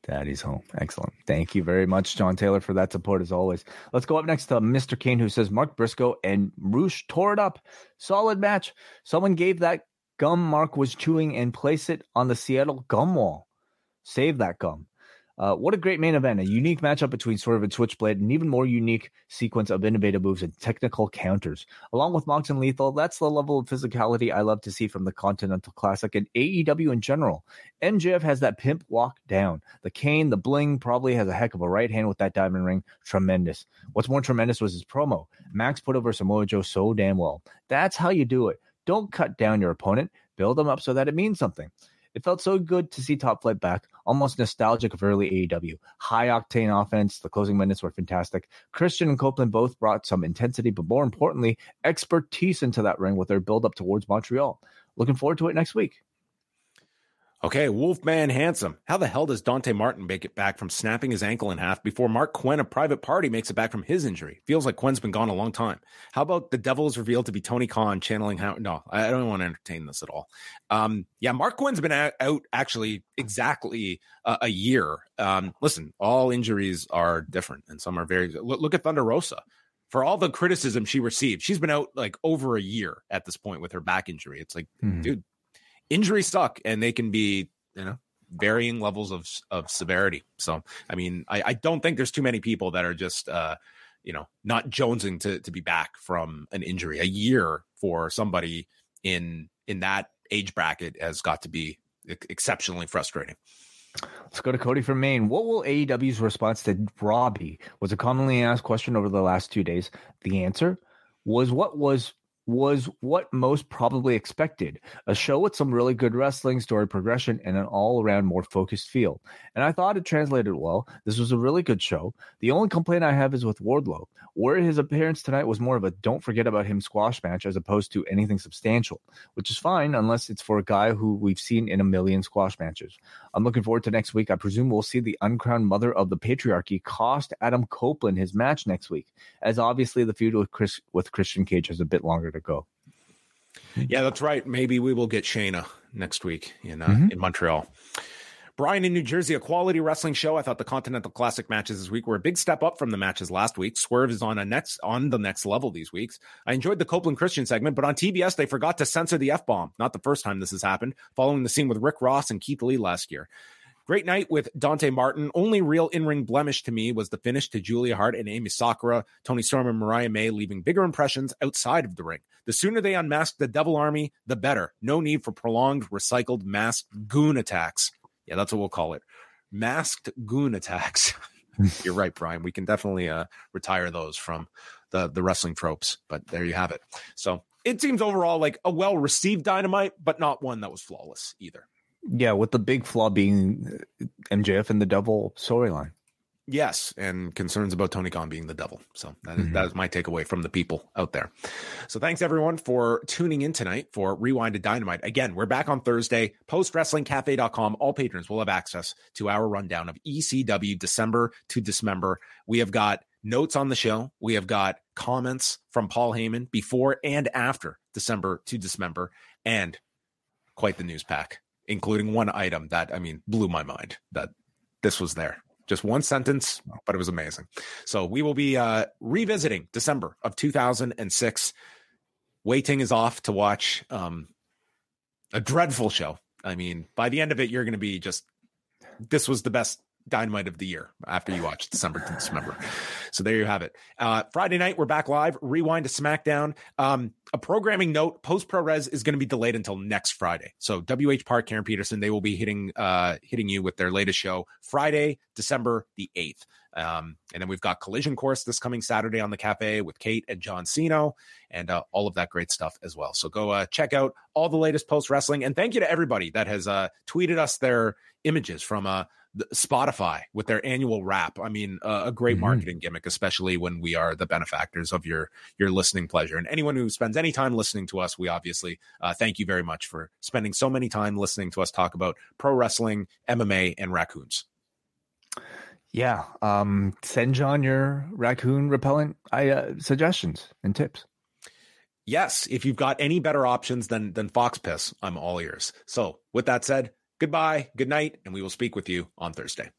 Daddy's home. Excellent. Thank you very much, John Taylor, for that support as always. Let's go up next to Mr. Kane, who says Mark Briscoe and Rush tore it up. Solid match. Someone gave that gum Mark was chewing and place it on the Seattle gum wall. Save that gum. Uh, what a great main event. A unique matchup between Swerve and Switchblade, an even more unique sequence of innovative moves and technical counters. Along with Mox and Lethal, that's the level of physicality I love to see from the Continental Classic and AEW in general. MJF has that pimp walk down. The cane, the bling, probably has a heck of a right hand with that diamond ring. Tremendous. What's more tremendous was his promo. Max put over Samoa Joe so damn well. That's how you do it. Don't cut down your opponent, build them up so that it means something. It felt so good to see Top Flight back, almost nostalgic of early AEW. High octane offense, the closing minutes were fantastic. Christian and Copeland both brought some intensity, but more importantly, expertise into that ring with their build up towards Montreal. Looking forward to it next week. Okay, Wolfman Handsome. How the hell does Dante Martin make it back from snapping his ankle in half before Marq Quen, a private party, makes it back from his injury? Feels like Quen's been gone a long time. How about the devil is revealed to be Tony Khan channeling how? No, I don't want to entertain this at all. Um, yeah, Marq Quen's been out, actually exactly uh, a year. Um, listen, all injuries are different, and some are very. Look, look at Thunder Rosa for all the criticism she received, she's been out like over a year at this point with her back injury. It's like, Mhm. dude, injuries suck and they can be, you know, varying levels of of severity. So, I mean, I, I don't think there's too many people that are just, uh, you know, not jonesing to to be back from an injury. A year for somebody in in that age bracket has got to be exceptionally frustrating. Let's go to Cody from Maine. What will AEW's response to Robbie? Was a commonly asked question over the last two days. The answer was what was was what most probably expected. A show with some really good wrestling, story progression, and an all-around more focused feel. And I thought it translated well. This was a really good show. The only complaint I have is with Wardlow, where his appearance tonight was more of a don't forget about him squash match as opposed to anything substantial, which is fine unless it's for a guy who we've seen in a million squash matches. I'm looking forward to next week. I presume we'll see the uncrowned mother of the patriarchy cost Adam Copeland his match next week, as obviously the feud with Chris with Christian Cage has a bit longer to go. Yeah, that's right. Maybe we will get Shayna next week in uh, Mhm. in Montreal. Brian in New Jersey, a quality wrestling show. I thought the Continental Classic matches this week were a big step up from the matches last week. Swerve is on a next on the next level these weeks. I enjoyed the Copeland Christian segment, but on TBS they forgot to censor the f bomb. Not the first time this has happened. Following the scene with Rick Ross and Keith Lee last year. Great night with Dante Martin. Only real in ring blemish to me was the finish to Julia Hart and Emi Sakura, Toni Storm, and Mariah May, leaving bigger impressions outside of the ring. The sooner they unmask the Devil Army, the better. No need for prolonged, recycled, masked goon attacks. Yeah, that's what we'll call it. Masked goon attacks. You're right, Brian. We can definitely uh, retire those from the the wrestling tropes. But there you have it. So it seems overall like a well received dynamite, but not one that was flawless either. Yeah, with the big flaw being uh, MJF and the devil storyline. Yes, and concerns about Tony Khan being the devil. So that is, Mhm. that is my takeaway from the people out there. So thanks everyone for tuning in tonight for Rewind-A-Dynamite. Again, we're back on Thursday. PostWrestlingCafe.com. All patrons will have access to our rundown of ECW December to Dismember. We have got notes on the show. We have got comments from Paul Heyman before and after December to Dismember, and quite the news pack, including one item that I mean blew my mind that this was there. Just one sentence, but it was amazing. So we will be uh, revisiting December of 2006. Wai Ting is off to watch um, a dreadful show. I mean, by the end of it, you're going to be just, this was the best dynamite of the year after you watch December to December. So there you have it. Uh, Friday night, we're back live. Rewind-A-SmackDown. Um, a programming note: Post Pro Res is going to be delayed until next Friday. So WH Park, Karen Peterson, they will be hitting uh, hitting you with their latest show Friday, December the eighth. Um, and then we've got Collision Course this coming Saturday on the cafe with Kate and John Siino and uh, all of that great stuff as well. So go uh, check out all the latest post wrestling. And thank you to everybody that has uh, tweeted us their images from uh, Spotify with their annual wrap. I mean, uh, a great Mhm. marketing gimmick, especially when we are the benefactors of your your listening pleasure. And anyone who spends any time listening to us, we obviously uh, thank you very much for spending so many time listening to us talk about pro wrestling, MMA, and raccoons. Yeah. Um, send John your raccoon repellent I, uh, suggestions and tips. yes, if you've got any better options than than fox piss, I'm all ears. So with that said, goodbye, good night, and we will speak with you on Thursday.